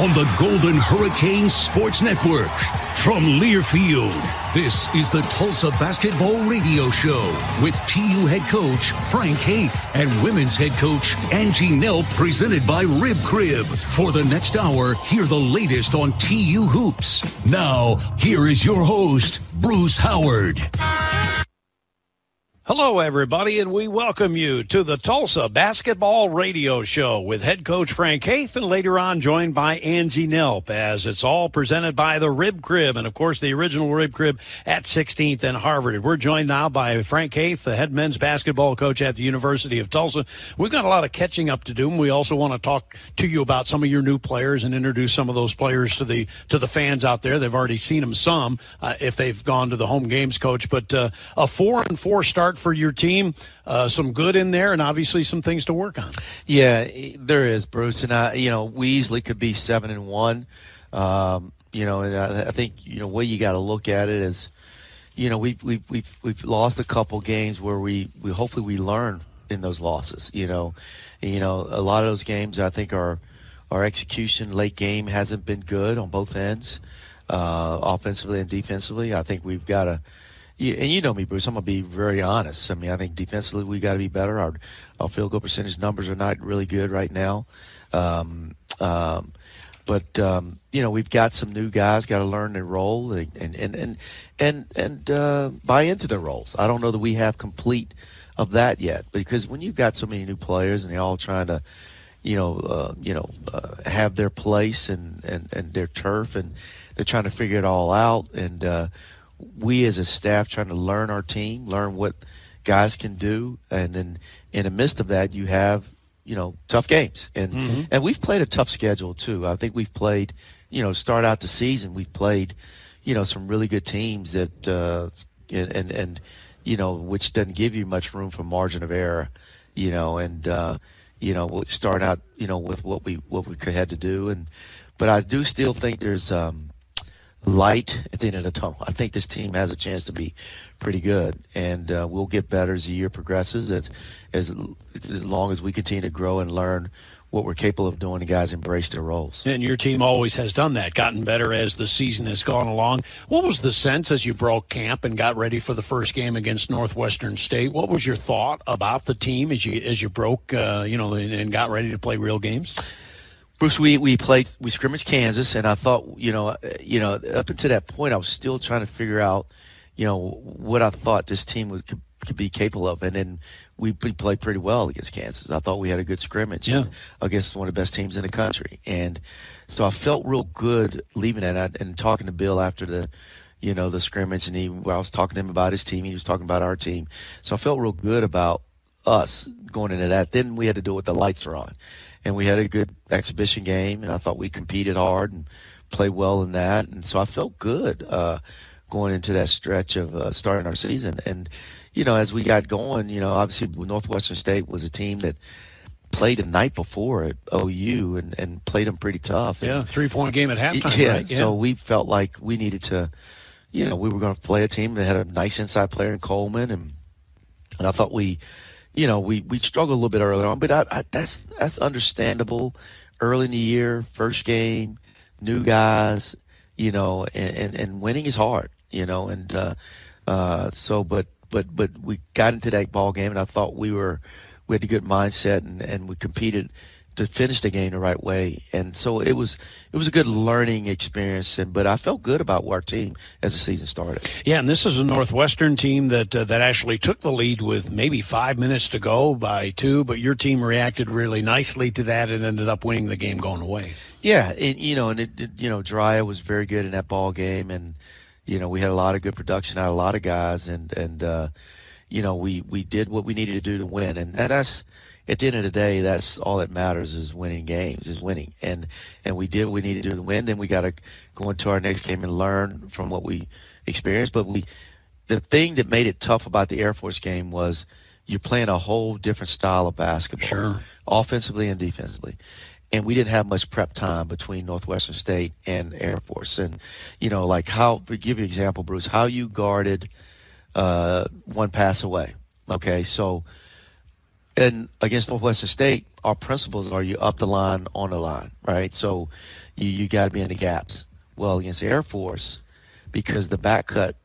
On the Golden Hurricane Sports Network. From Learfield, this is the Tulsa Basketball Radio Show with TU head coach Frank Haith and women's head coach Angie Nelp, presented by Rib Crib. For the next hour, hear the latest on TU hoops. Now, here is your host, Bruce Howard. Hello, everybody, and we welcome you to the Tulsa Basketball Radio Show with head coach Frank Haith and later on joined by Angie Nelp as it's all presented by the Rib Crib and, of course, the original Rib Crib at 16th and Harvard. And we're joined now by Frank Haith, the head men's basketball coach at the University of Tulsa. We've got a lot of catching up to do, and we also want to talk to you about some of your new players and introduce some of those players to the to the fans out there. They've already seen them some uh, if they've gone to the home games, coach. But uh, a four and four start for your team. Uh, some good in there, and obviously some things to work on. Yeah, there is, Bruce, and I, you know, we easily could be seven and one. Um, you know, and I, I think you know what you got to look at it is, you know, we we we've we've lost a couple games where we we hopefully we learn in those losses. You know, you know, a lot of those games I think our our execution late game hasn't been good on both ends, uh, offensively and defensively. I think we've got to and you know me, Bruce. I'm gonna be very honest. I mean, I think defensively we got to be better. Our, our field goal percentage numbers are not really good right now. Um, um, but um, you know, we've got some new guys got to learn their role and and and and and, and uh, buy into their roles. I don't know that we have complete of that yet because when you've got so many new players and they're all trying to, you know, uh, you know, uh, have their place and, and and their turf and they're trying to figure it all out and uh, we as a staff trying to learn our team, learn what guys can do, and then in the midst of that, you have you know tough games, and mm-hmm. and we've played a tough schedule too. I think we've played, you know, start out the season, we've played, you know, some really good teams that, uh, and, and and you know, which doesn't give you much room for margin of error, you know, and uh, you know, we'll start out, you know, with what we what we had to do, and but I do still think there's. um light at the end of the tunnel. I think this team has a chance to be pretty good, and uh, we'll get better as the year progresses. As, as as long as we continue to grow and learn what we're capable of doing. The guys embrace their roles. And your team always has done that, gotten better as the season has gone along. What was the sense as you broke camp and got ready for the first game against Northwestern State? What was your thought about the team as you as you broke, uh, you know, and, and got ready to play real games? Bruce, we, we played we scrimmaged Kansas, and I thought you know uh, you know up until that point I was still trying to figure out you know what I thought this team would could, could be capable of, and then we, we played pretty well against Kansas. I thought we had a good scrimmage Yeah. against one of the best teams in the country, and so I felt real good leaving that and, and talking to Bill after the you know the scrimmage, and he I was talking to him about his team, he was talking about our team, so I felt real good about us going into that. Then we had to do it with the lights are on, and we had a good exhibition game, and I thought we competed hard and played well in that, and so I felt good uh, going into that stretch of uh, starting our season. And you know, as we got going, you know, obviously Northwestern State was a team that played the night before at OU and, and played them pretty tough. Yeah, three point game at halftime. Yeah, right? so we felt like we needed to, you know, we were going to play a team that had a nice inside player in Coleman, and and I thought we, you know, we we struggled a little bit early on, but I, I, that's that's understandable. Early in the year, first game, new guys, you know, and and, and winning is hard, you know, and uh, uh, so but but but we got into that ball game, and I thought we were we had a good mindset, and and we competed to finish the game the right way, and so it was it was a good learning experience, and but I felt good about our team as the season started. Yeah, and this is a Northwestern team that uh, that actually took the lead with maybe five minutes to go by two, but your team reacted really nicely to that and ended up winning the game going away. Yeah, it, you know, and it, it, you know, Drya was very good in that ball game, and you know, we had a lot of good production out of a lot of guys, and and uh, you know, we we did what we needed to do to win, and that's at the end of the day, that's all that matters is winning games, is winning, and and we did what we needed to do to win. Then we got to go into our next game and learn from what we experienced. But we, the thing that made it tough about the Air Force game was you're playing a whole different style of basketball, Sure. offensively and defensively. And we didn't have much prep time between Northwestern State and Air Force. And, you know, like how, to give you an example, Bruce, how you guarded uh, one pass away. Okay, so and against Northwestern State, our principles are you up the line, on the line, right? So you, you got to be in the gaps. Well, against the Air Force, because the back cut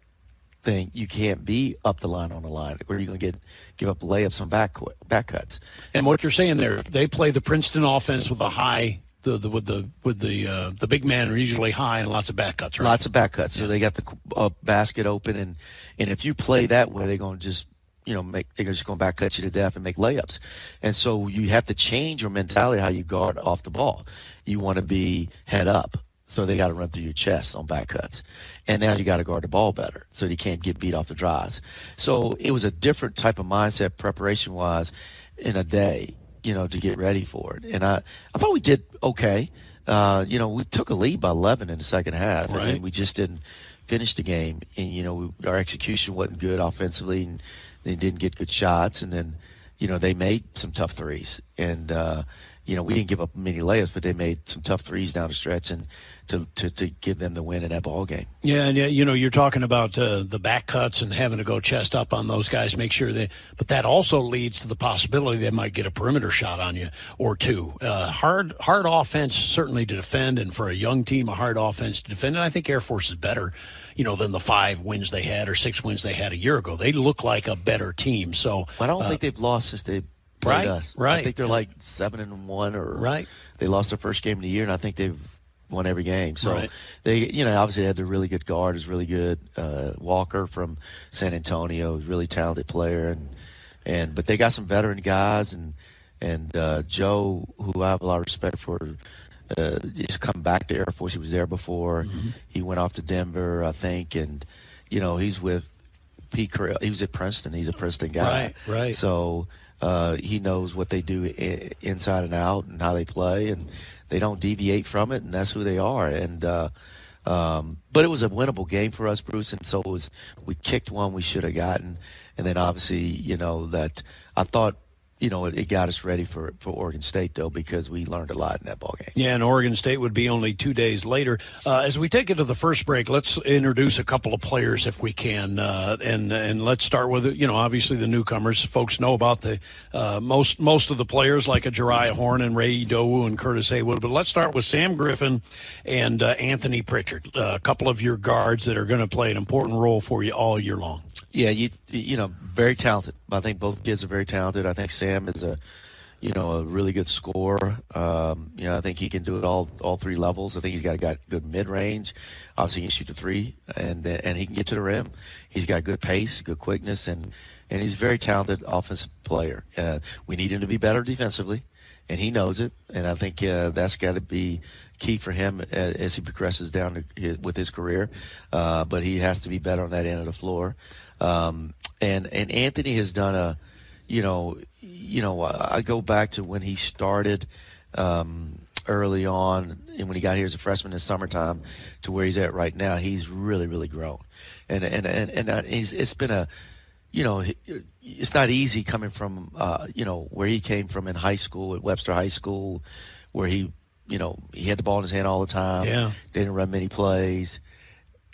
thing, you can't be up the line, on the line, or you're going to get give up layups on back back cuts. And what you're saying there, they play the Princeton offense with a high, the, the with the with the uh, the big men are usually high and lots of back cuts, right? Lots of back cuts. So they got the uh, basket open, and and if you play that way, they're going to just you know make they're just going to back cut you to death and make layups. And so you have to change your mentality how you guard off the ball. You want to be head up. So they got to run through your chest on back cuts. And now you got to guard the ball better so you can't get beat off the drives. So it was a different type of mindset preparation wise in a day, you know, to get ready for it. And I, I thought we did okay. Uh, you know, we took a lead by 11 in the second half. And Right. then we just didn't finish the game. And, you know, we, our execution wasn't good offensively and they didn't get good shots. And then, you know, they made some tough threes. And, uh, you know, we didn't give up many layups, but they made some tough threes down the stretch and to, to, to give them the win in that ball game. Yeah, and you know, you're talking about uh, the back cuts and having to go chest up on those guys, make sure they. But that also leads to the possibility they might get a perimeter shot on you or two. Uh, hard, hard offense certainly to defend, and for a young team, a hard offense to defend. And I think Air Force is better, you know, than the five wins they had or six wins they had a year ago. They look like a better team. So I don't uh, think they've lost since they played Right, us. right. I think they're like seven and one, or Right. They lost their first game of the year, and I think they've won every game. So Right. they, you know, obviously they had a really good guard, is really good. Uh, Walker from San Antonio, really talented player, and and but they got some veteran guys, and and uh, Joe, who I have a lot of respect for. Uh, he's come back to Air Force. He was there before. Mm-hmm. He went off to Denver, I think, and you know he's with Pete Carril. He was at Princeton. He's a Princeton guy. Right, right. So uh, he knows what they do I- inside and out and how they play, and they don't deviate from it, and that's who they are. And uh, um, but it was a winnable game for us, Bruce, and so it was. We kicked one we should have gotten, and then obviously, you know that I thought. You know, it, it, got us ready for, for Oregon State, though, because we learned a lot in that ball game. Yeah, and Oregon State would be only two days later. Uh, as we take it to the first break, let's introduce a couple of players if we can, uh, and and let's start with you know obviously the newcomers. Folks know about the uh, most most of the players like a Jeriah Horne and Ray Idowu and Curtis Haywood, but let's start with Sam Griffin and uh, Anthony Pritchard, uh, a couple of your guards that are going to play an important role for you all year long. Yeah, you you know, very talented. I think both kids are very talented. I think Sam is a you know a really good scorer. Um, you know, I think he can do it all all three levels. I think he's got a got good mid range. Obviously, he can shoot the three, and and he can get to the rim. He's got good pace, good quickness, and and he's a very talented offensive player. Uh, we need him to be better defensively, and he knows it. And I think uh, that's got to be key for him as he progresses down to, with his career. Uh, but he has to be better on that end of the floor. Um, and and Anthony has done a, you know, you know, I go back to when he started um, early on, and when he got here as a freshman in summertime, to where he's at right now. He's really really grown, and and and and uh, he's it's been a, you know, it's not easy coming from, uh, you know, where he came from in high school at Webster High School, where he, you know, he had the ball in his hand all the time. Yeah, didn't run many plays,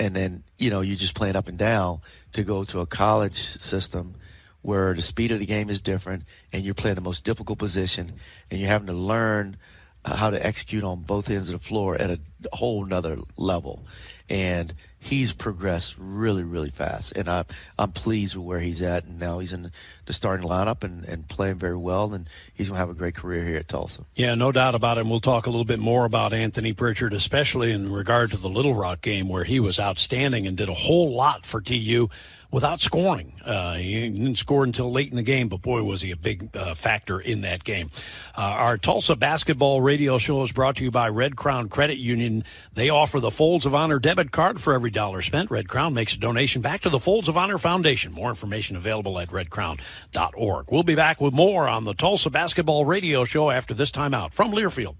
and then you know you're just playing up and down to go to a college system where the speed of the game is different and you're playing the most difficult position and you're having to learn uh, how to execute on both ends of the floor at a whole nother level. And he's progressed really, really fast. And I, I'm pleased with where he's at. And now he's in the starting lineup and, and playing very well. And he's going to have a great career here at Tulsa. Yeah, no doubt about it. And we'll talk a little bit more about Anthony Pritchard, especially in regard to the Little Rock game where he was outstanding and did a whole lot for TU without scoring. Uh, he didn't score until late in the game, but boy, was he a big uh, factor in that game. Uh, our Tulsa basketball radio show is brought to you by Red Crown Credit Union. They offer the Folds of Honor debit card for every dollar spent. Red Crown makes a donation back to the Folds of Honor Foundation. More information available at redcrown.org. We'll be back with more on the Tulsa basketball radio show after this timeout from Learfield.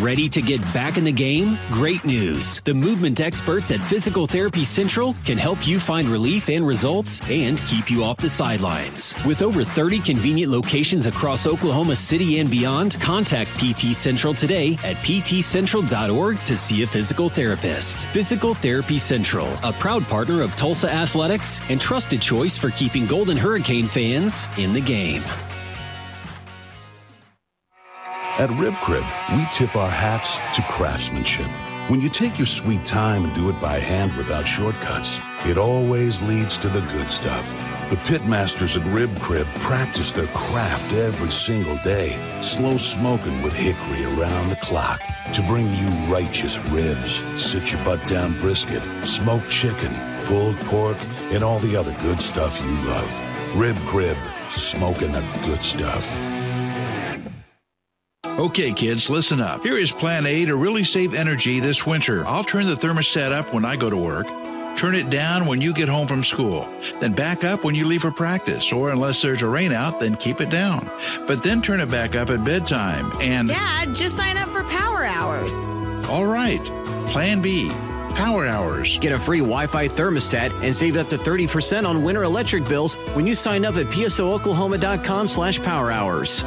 Ready to get back in the game? Great news! The movement experts at Physical Therapy Central can help you find relief and results and keep you off the sidelines. With over 30 convenient locations across Oklahoma City and beyond, contact PT Central today at ptcentral.org to see a physical therapist. Physical Therapy Central, a proud partner of Tulsa Athletics and trusted choice for keeping Golden Hurricane fans in the game. At Rib Crib, we tip our hats to craftsmanship. When you take your sweet time and do it by hand without shortcuts, it always leads to the good stuff. The pitmasters at Rib Crib practice their craft every single day, slow smoking with hickory around the clock to bring you righteous ribs, sit your butt down brisket, smoked chicken, pulled pork, and all the other good stuff you love. Rib Crib, smoking the good stuff. Okay, kids, listen up. Here is plan A to really save energy this winter. I'll turn the thermostat up when I go to work. Turn it down when you get home from school. Then back up when you leave for practice, or unless there's a rainout, then keep it down. But then turn it back up at bedtime. And Dad, just sign up for Power Hours. All right. Plan B. Power Hours. Get a free Wi-Fi thermostat and save up to 30% on winter electric bills when you sign up at psooklahoma.com slash power hours.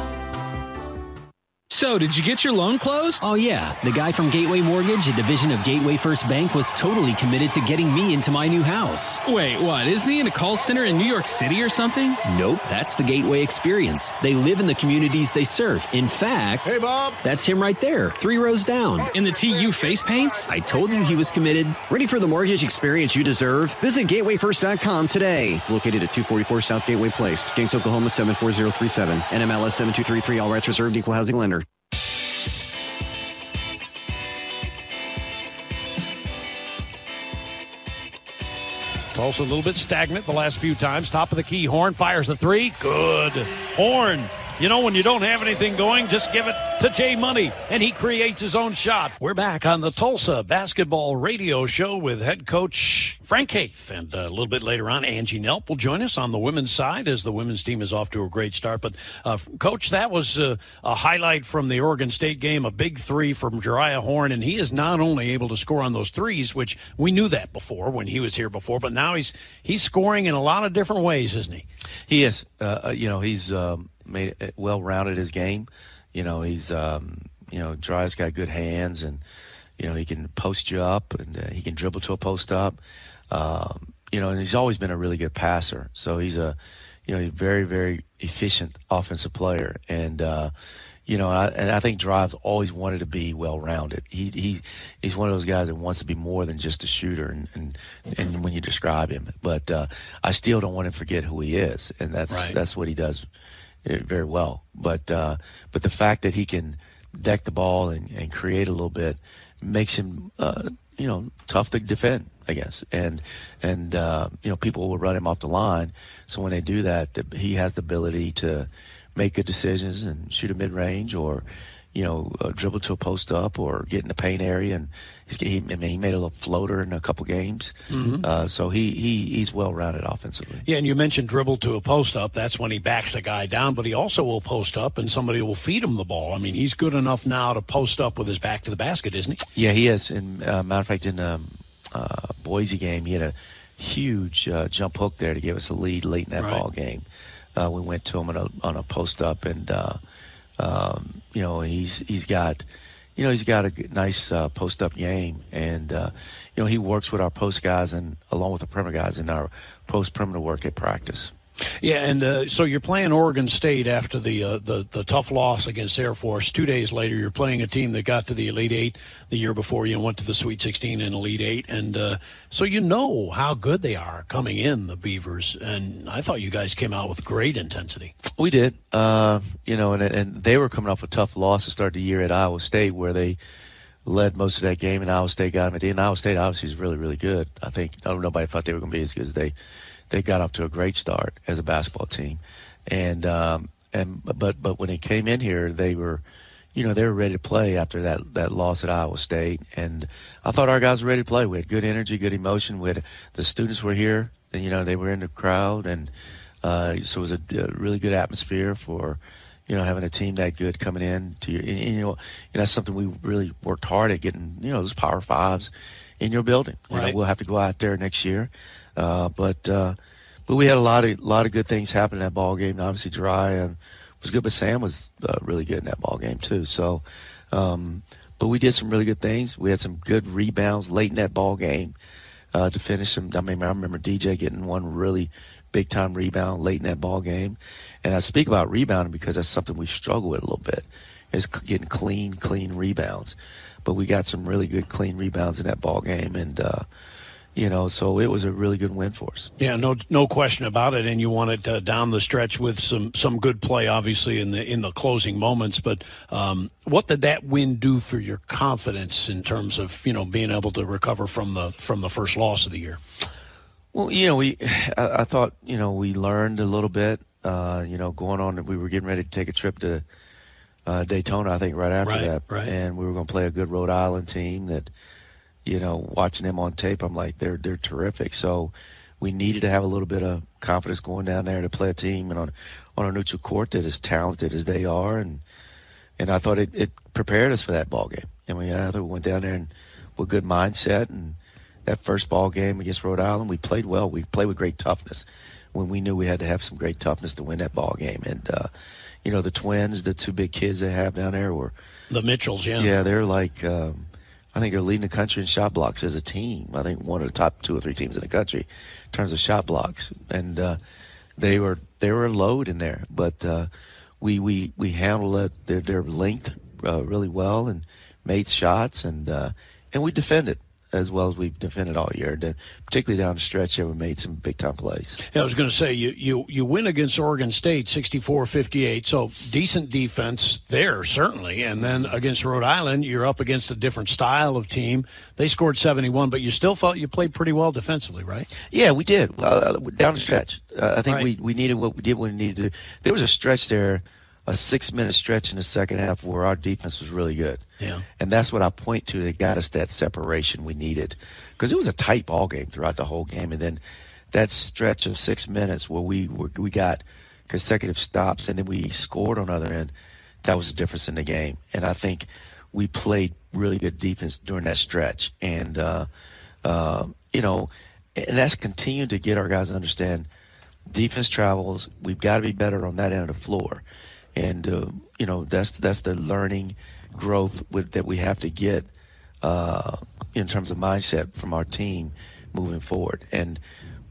So, did you get your loan closed? Oh, yeah. The guy from Gateway Mortgage, a division of Gateway First Bank, was totally committed to getting me into my new house. Wait, what? Isn't he in a call center in New York City or something? Nope, that's the Gateway experience. They live in the communities they serve. In fact, hey, Bob. That's him right there, three rows down. In the TU face paints? I told you he was committed. Ready for the mortgage experience you deserve? Visit gatewayfirst.com today. Located at 244 South Gateway Place, Jenks, Oklahoma 74037. NMLS 7233, all rights reserved, equal housing lender. Tulsa a little bit stagnant the last few times. Top of the key. Horne fires the three. Good. Horne. You know, when you don't have anything going, just give it to Jay Money, and he creates his own shot. We're back on the Tulsa Basketball Radio Show with head coach Frank Haith, and uh, a little bit later on, Angie Nelp will join us on the women's side as the women's team is off to a great start. But, uh, Coach, that was uh, a highlight from the Oregon State game, a big three from Jeriah Horne, and he is not only able to score on those threes, which we knew that before when he was here before, but now he's he's scoring in a lot of different ways, isn't he? He is. Uh, you know, he's um, made well rounded his game. You know, he's um, you know, Dry's got good hands and you know, he can post you up and uh, he can dribble to a post up. Um, you know, and he's always been a really good passer. So he's a, you know, he's very, very efficient offensive player. And, uh, you know, I, and I think Drive's always wanted to be well rounded. He, he, he's one of those guys that wants to be more than just a shooter and, and, and when you describe him. But, uh, I still don't want to forget who he is. And that's, Right. that's what he does very well. But, uh, but the fact that he can deck the ball and, and create a little bit makes him, uh, you know, tough to defend, I guess. And, and, uh, you know, people will run him off the line. So when they do that, he has the ability to make good decisions and shoot a mid range or, you know, uh, dribble to a post up or get in the paint area. And he's, he, I mean, he made a little floater in a couple games. Mhm. Uh, so he, he, he's well rounded offensively. Yeah, and you mentioned dribble to a post up. That's when he backs a guy down, but he also will post up and somebody will feed him the ball. I mean, he's good enough now to post up with his back to the basket, isn't he? Yeah, he is. And uh, matter of fact, in um, uh, Boise game, he had a huge uh, jump hook there to give us a lead late in that Right. ball game. Uh, we went to him on a, on a post up, and uh, um, you know he's he's got you know he's got a nice uh, post up game, and uh, you know he works with our post guys and along with the perimeter guys in our post perimeter work at practice. Yeah, and uh, so you're playing Oregon State after the, uh, the the tough loss against Air Force. Two days later, you're playing a team that got to the Elite Eight the year before. You went to the Sweet 16 and Elite Eight, and uh, so you know how good they are coming in, the Beavers. And I thought you guys came out with great intensity. We did, uh, you know, and and they were coming off a tough loss to start the year at Iowa State, where they led most of that game, and Iowa State got them. at the end. Iowa State obviously is really, really good. I think I don't, nobody thought they were going to be as good as they they got up to a great start as a basketball team, and um, and but but when they came in here, they were. You know they were ready to play after that, that loss at Iowa State, and I thought our guys were ready to play. We had good energy, good emotion. We had the students were here, and you know they were in the crowd, and uh, so it was a, a really good atmosphere for, you know, having a team that good coming in to your, and, and, you know, and that's something we really worked hard at getting, you know, those power fives in your building. You know, Right. we'll have to go out there next year. Uh, but, uh, but we had a lot of, lot of good things happen in that ball game. Obviously dry and was good, but Sam was uh, really good in that ball game too. So, um, but we did some really good things. We had some good rebounds late in that ball game uh, to finish them. I mean, I remember DJ getting one really big time rebound late in that ball game. And I speak about rebounding because that's something we struggle with a little bit is getting clean, clean rebounds. But we got some really good clean rebounds in that ball game, and uh, you know, so it was a really good win for us. Yeah, no, no question about it. And you want it uh, down the stretch with some, some good play, obviously in the in the closing moments. But um, what did that win do for your confidence in terms of you know being able to recover from the from the first loss of the year? Well, you know, we I, I thought you know we learned a little bit. Uh, you know, going on, we were getting ready to take a trip to uh, Daytona. I think right after Right, that, right. and we were going to play a good Rhode Island team. That you know, watching them on tape, I'm like, they're they're terrific. So we needed to have a little bit of confidence going down there to play a team and on on a neutral court that is talented as they are, and and I thought it, it prepared us for that ball game. I mean, I thought we went down there and with a good mindset and that first ball game against Rhode Island, we played well. We played with great toughness when we knew we had to have some great toughness to win that ball game. And uh, you know, the twins, the two big kids they have down there were The Mitchells, yeah, yeah, they're like um, I think they're leading the country in shot blocks as a team. I think one of the top two or three teams in the country in terms of shot blocks, and uh, they were they were load in there. But uh, we we we handled it, their their length uh, really well and made shots and uh, and we defended as well as we've defended all year. And particularly down the stretch, here we made some big time plays. Yeah, I was going to say you, you you win against Oregon State 64-58, so decent defense there certainly, and then against Rhode Island you're up against a different style of team. They scored 71, but you still felt you played pretty well defensively, right? Yeah, we did uh, down the stretch. Uh, I think Right. we we needed what we did when we needed to. There was a stretch there a six minute stretch in the second half where our defense was really good. Yeah. And that's what I point to that got us that separation we needed. Because it was a tight ball game throughout the whole game. And then that stretch of six minutes where we were, we got consecutive stops and then we scored on the other end, that was the difference in the game. And I think we played really good defense during that stretch. And, uh, uh, you know, and that's continuing to get our guys to understand defense travels. We've got to be better on that end of the floor. And, uh, you know, that's, that's the learning growth with, that we have to get uh, in terms of mindset from our team moving forward. And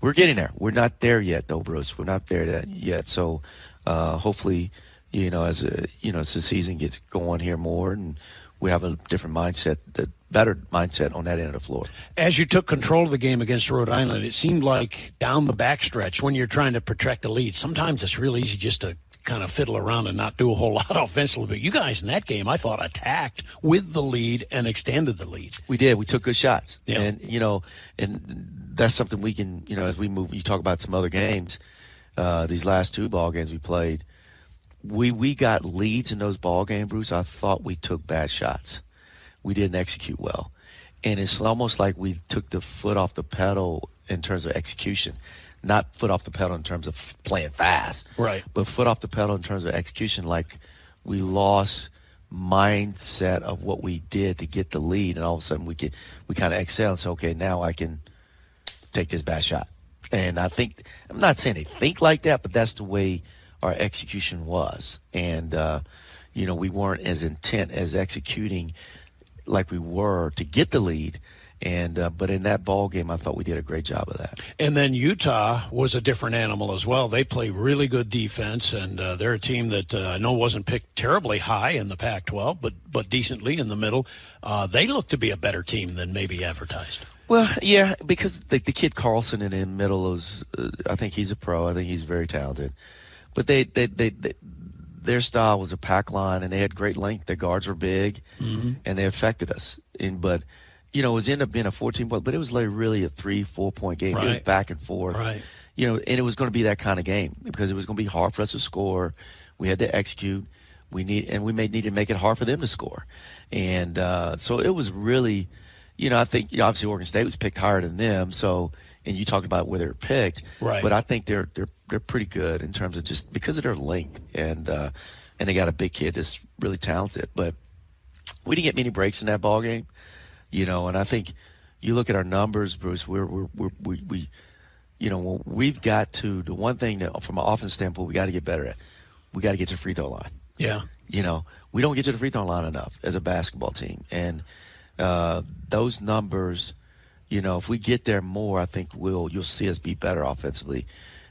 we're getting there. We're not there yet, though, Bruce. We're not there yet. So uh, hopefully, you know, as a, you know, as the season gets going here more, and we have a different mindset, the better mindset on that end of the floor. As you took control of the game against Rhode Island, it seemed like down the backstretch when you're trying to protect the lead, sometimes it's real easy just to kind of fiddle around and not do a whole lot offensively. But you guys in that game, I thought, attacked with the lead and extended the lead. We did. We took good shots. Yeah. And, you know, and that's something we can, you know, as we move, you talk about some other games, uh, these last two ball games we played, we, we got leads in those ball games, Bruce. I thought we took bad shots. We didn't execute well. And it's almost like we took the foot off the pedal in terms of execution not foot off the pedal in terms of playing fast, right? But foot off the pedal in terms of execution. Like we lost mindset of what we did to get the lead, and all of a sudden we get we kind of excel and say, okay, now I can take this bad shot. And I think I'm not saying they think like that, but that's the way our execution was, and uh, you know we weren't as intent as executing like we were to get the lead and uh, but in that ball game, I thought we did a great job of that. And then Utah was a different animal as well. They play really good defense, and uh, they're a team that uh, I know wasn't picked terribly high in the Pac-12, but but decently in the middle. Uh, they look to be a better team than maybe advertised. Well, yeah, because the, the kid Carlson in the middle is, uh, I think he's a pro. I think he's very talented, but they they they. they their style was a pack line, and they had great length. Their guards were big, mm-hmm. and they affected us. And but you know, it was ended up being a 14 point, but it was like really a three, four point game. Right. It was back and forth. Right. You know, and it was going to be that kind of game because it was going to be hard for us to score. We had to execute. We need, and we may need to make it hard for them to score. And uh, so it was really, you know, I think you know, obviously Oregon State was picked higher than them. So, and you talked about where they were picked, right? But I think they're they're they're pretty good in terms of just because of their length and uh, and they got a big kid that's really talented. But we didn't get many breaks in that ball game you know, and I think you look at our numbers, Bruce. We're, we're, we're we we you know we've got to the one thing that from an offense standpoint we got to get better at. We got to get to the free throw line. Yeah, you know we don't get to the free throw line enough as a basketball team, and uh, those numbers, you know, if we get there more, I think we'll you'll see us be better offensively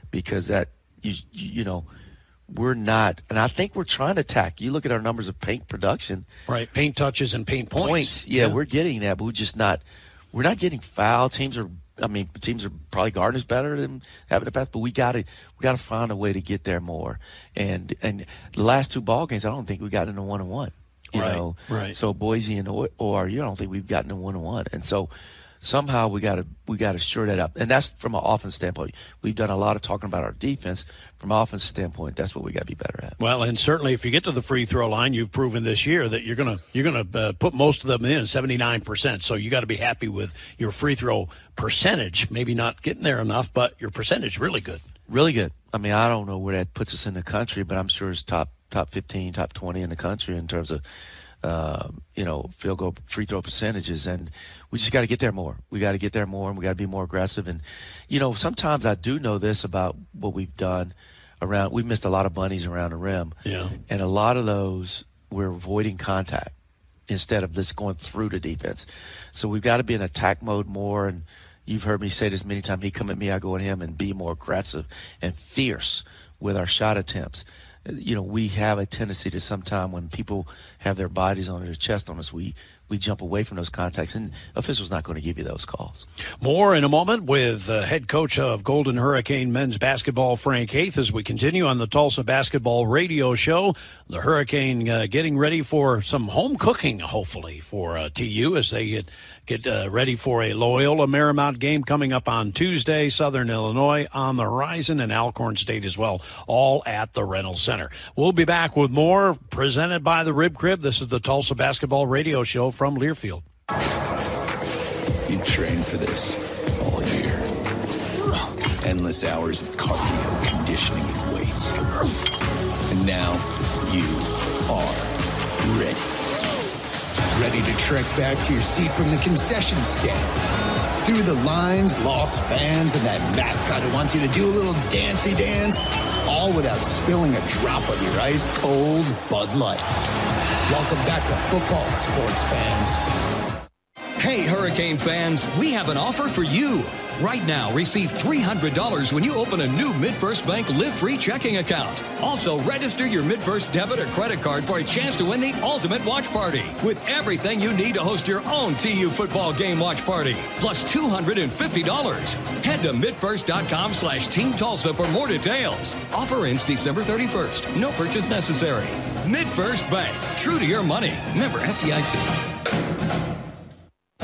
because that you you know we're not, and I think we're trying to attack. You look at our numbers of paint production, right? Paint touches and paint points. points yeah, yeah, we're getting that, but we're just not. We're not getting foul. Teams are. I mean, teams are probably guarding us better than having the past, but we got to we got to find a way to get there more. And and the last two ball games, I don't think we got into one and one. You right, know, right. So Boise and ORU, I don't think we've gotten to one and one, and so somehow we got to we got to shore that up, and that's from an offense standpoint. We've done a lot of talking about our defense from an offense standpoint. That's what we got to be better at. Well, and certainly if you get to the free throw line, you've proven this year that you're gonna you're gonna uh, put most of them in seventy nine percent. So you got to be happy with your free throw percentage. Maybe not getting there enough, but your percentage really good. Really good. I mean, I don't know where that puts us in the country, but I'm sure it's top top fifteen, top twenty in the country in terms of uh, you know, field goal free throw percentages, and we just got to get there more. We got to get there more, and we got to be more aggressive. And you know, sometimes I do know this about what we've done around. We've missed a lot of bunnies around the rim, yeah, and a lot of those we're avoiding contact instead of just going through the defense. So we've got to be in attack mode more. And you've heard me say this many times. He come at me, I go at him, and be more aggressive and fierce with our shot attempts you know, we have a tendency to sometime when people have their bodies on their chest on us, we we jump away from those contacts, and officials not going to give you those calls. More in a moment with uh, head coach of Golden Hurricane men's basketball, Frank Haith, as we continue on the Tulsa Basketball Radio Show. The Hurricane uh, getting ready for some home cooking, hopefully, for uh, TU as they get get uh, ready for a Loyola Marymount game coming up on Tuesday. Southern Illinois on the horizon, and Alcorn State as well, all at the Reynolds Center. We'll be back with more presented by the Rib Crib. This is the Tulsa Basketball Radio Show from Learfield. You trained for this all year. Endless hours of cardio, conditioning, and weights. And now you are ready. Ready to trek back to your seat from the concession stand. Through the lines, lost fans, and that mascot who wants you to do a little dancey dance, all without spilling a drop of your ice cold Bud Light. Welcome back to football, sports fans. Hey, Hurricane fans, we have an offer for you. Right now, receive $300 when you open a new MidFirst Bank Live Free checking account. Also, register your MidFirst debit or credit card for a chance to win the ultimate watch party with everything you need to host your own TU football game watch party, plus $250. Head to midfirst.com slash Team Tulsa for more details. Offer ends December 31st. No purchase necessary. MidFirst Bank. True to your money. Member FDIC.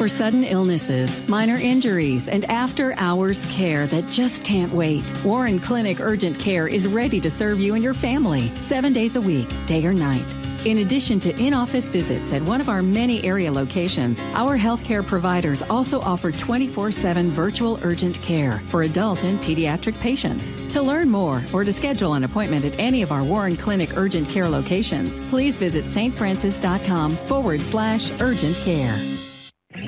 For sudden illnesses, minor injuries, and after hours care that just can't wait, Warren Clinic Urgent Care is ready to serve you and your family seven days a week, day or night. In addition to in office visits at one of our many area locations, our healthcare providers also offer 24 7 virtual urgent care for adult and pediatric patients. To learn more or to schedule an appointment at any of our Warren Clinic urgent care locations, please visit stfrancis.com forward slash urgent care. Now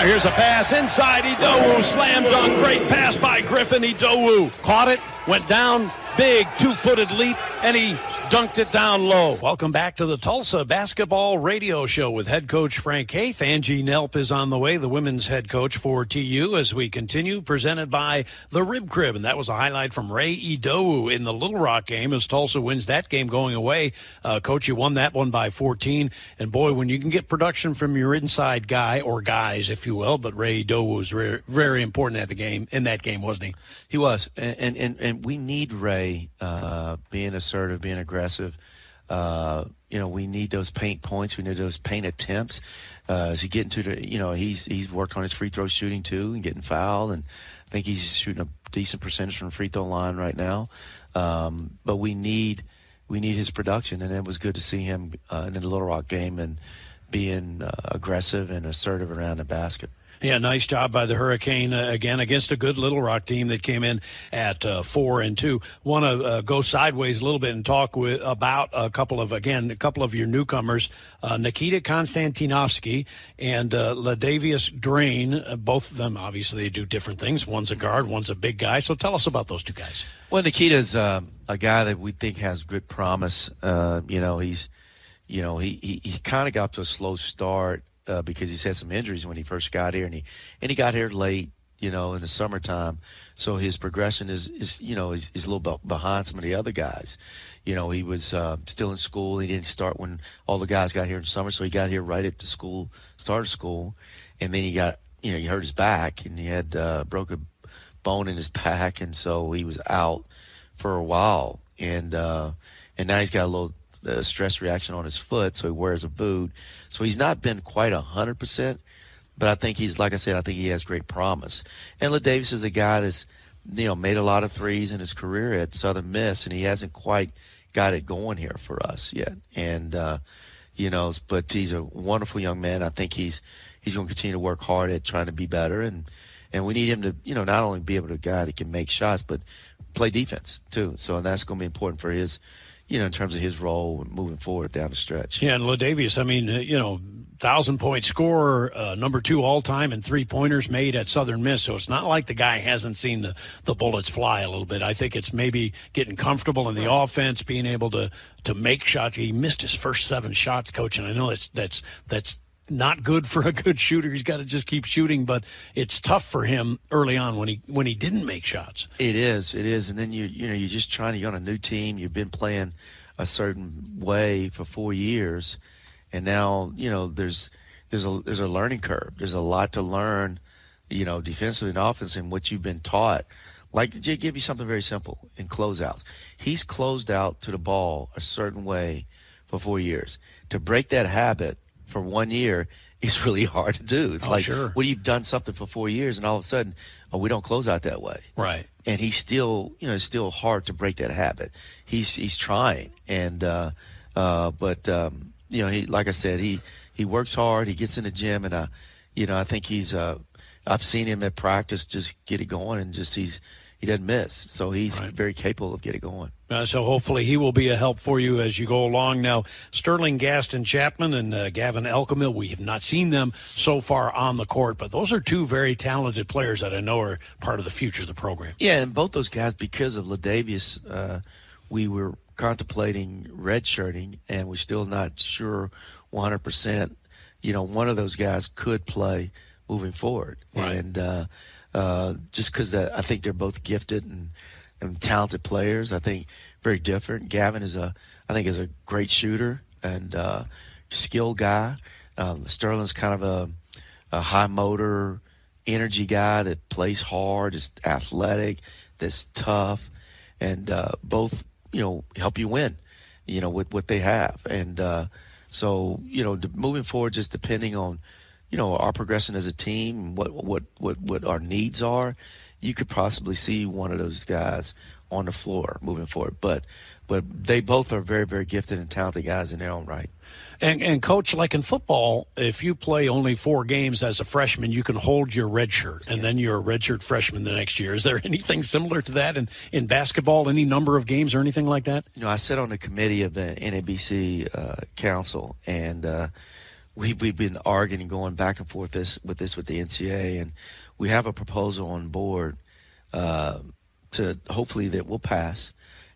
here's a pass inside. Idowu slam dunk. Great pass by Griffin. Idowu caught it, went down, big two-footed leap, and he dunked it down low. Welcome back to the Tulsa Basketball Radio Show with head coach Frank Haith. Angie Nelp is on the way, the women's head coach for TU, as we continue, presented by the Rib Crib. And that was a highlight from Ray Idowu in the Little Rock game as Tulsa wins that game going away. Uh, coach, you won that one by 14. And boy, when you can get production from your inside guy, or guys, if you will, but Ray Idowu was very, very important at the game, in that game, wasn't he? He was. And, and, and we need Ray uh, being assertive, being aggressive aggressive. Uh, you know, we need those paint points. We need those paint attempts. Uh, he getting to the, you know, he's he's worked on his free throw shooting too and getting fouled, and I think he's shooting a decent percentage from the free throw line right now. Um, but we need we need his production, and it was good to see him uh, in the Little Rock game and being uh, aggressive and assertive around the basket. Yeah, nice job by the Hurricane uh, again against a good Little Rock team that came in at uh, four and two. Want to uh, go sideways a little bit and talk with about a couple of again a couple of your newcomers, uh, Nikita Konstantynovskyi and uh, LaDavius Draine. Uh, both of them obviously they do different things. One's a guard, one's a big guy. So tell us about those two guys. Well, Nikita's uh, a guy that we think has good promise. you know, he's you know he he, he kind of got to a slow start uh, because he's had some injuries when he first got here, and he and he got here late, you know, in the summertime. So his progression is is you know is, is a little behind some of the other guys. You know, he was uh, still in school. He didn't start when all the guys got here in summer, so he got here right at the school start of school, and then he got you know he hurt his back and he had uh, broke a bone in his back, and so he was out for a while, and uh, and now he's got a little uh, stress reaction on his foot, so he wears a boot. So he's not been quite a hundred percent, but I think he's like I said, I think he has great promise. And Davis is a guy that's you know made a lot of threes in his career at Southern Miss, and he hasn't quite got it going here for us yet. And uh, you know, but he's a wonderful young man. I think he's he's going to continue to work hard at trying to be better, and and we need him to you know not only be able to guy that can make shots, but play defense too. So and that's going to be important for his you know, in terms of his role moving forward down the stretch. Yeah, and Ladavius, I mean, uh, you know, thousand point scorer, uh, number two all time, and three pointers made at Southern Miss. So it's not like the guy hasn't seen the the bullets fly a little bit. I think it's maybe getting comfortable in the offense, being able to to make shots. He missed his first seven shots, coach, and I know that's that's that's not good for a good shooter. He's got to just keep shooting, but it's tough for him early on when he when he didn't make shots. It is, it is, and then you you know you're just trying to. You're on a new team. You've been playing a certain way for four years, and now you know there's there's a there's a learning curve. There's a lot to learn, you know, defensively and offensively, and what you've been taught. Like to give you something very simple in closeouts. He's closed out to the ball a certain way for four years. To break that habit for one year is really hard to do. It's Oh, like, sure. what you've done something for four years, and all of a sudden, oh, we don't close out that way Right. and he's still, you know, it's still hard to break that habit. He's he's trying, and uh, uh, but um, you know, he like I said, he he works hard. He gets in the gym, and uh, you know, I think he's. Uh, I've seen him at practice just get it going, and just he's he doesn't miss, so he's very capable of getting going. Uh, so hopefully he will be a help for you as you go along. Now, Sterling Gaston Chapman and uh, Gavin Elkamill, we have not seen them so far on the court, but those are two very talented players that I know are part of the future of the program. Yeah, and both those guys, because of LaDavius, uh, we were contemplating redshirting, and we're still not sure 100%. You know, one of those guys could play moving forward. And uh, uh, just because I think they're both gifted and, and talented players, I think very different. Gavin is a, I think, is a great shooter and uh, skilled guy. Um, Sterling's kind of a, a high motor, energy guy that plays hard, is athletic, that's tough, and uh, both you know help you win. You know with what they have, and uh, so you know moving forward, just depending on you know our progression as a team, what what what what our needs are, you could possibly see one of those guys on the floor moving forward. But but they both are very very gifted and talented guys in their own right. And, and coach, like in football, if you play only four games as a freshman, you can hold your red shirt, and then you're a redshirt freshman the next year. Is there anything similar to that in, in basketball? Any number of games or anything like that? You know, I sit on the committee of the NABC uh, council, and uh, we, we've been arguing going back and forth this with this with the NCAA, and we have a proposal on board uh, to hopefully that will pass,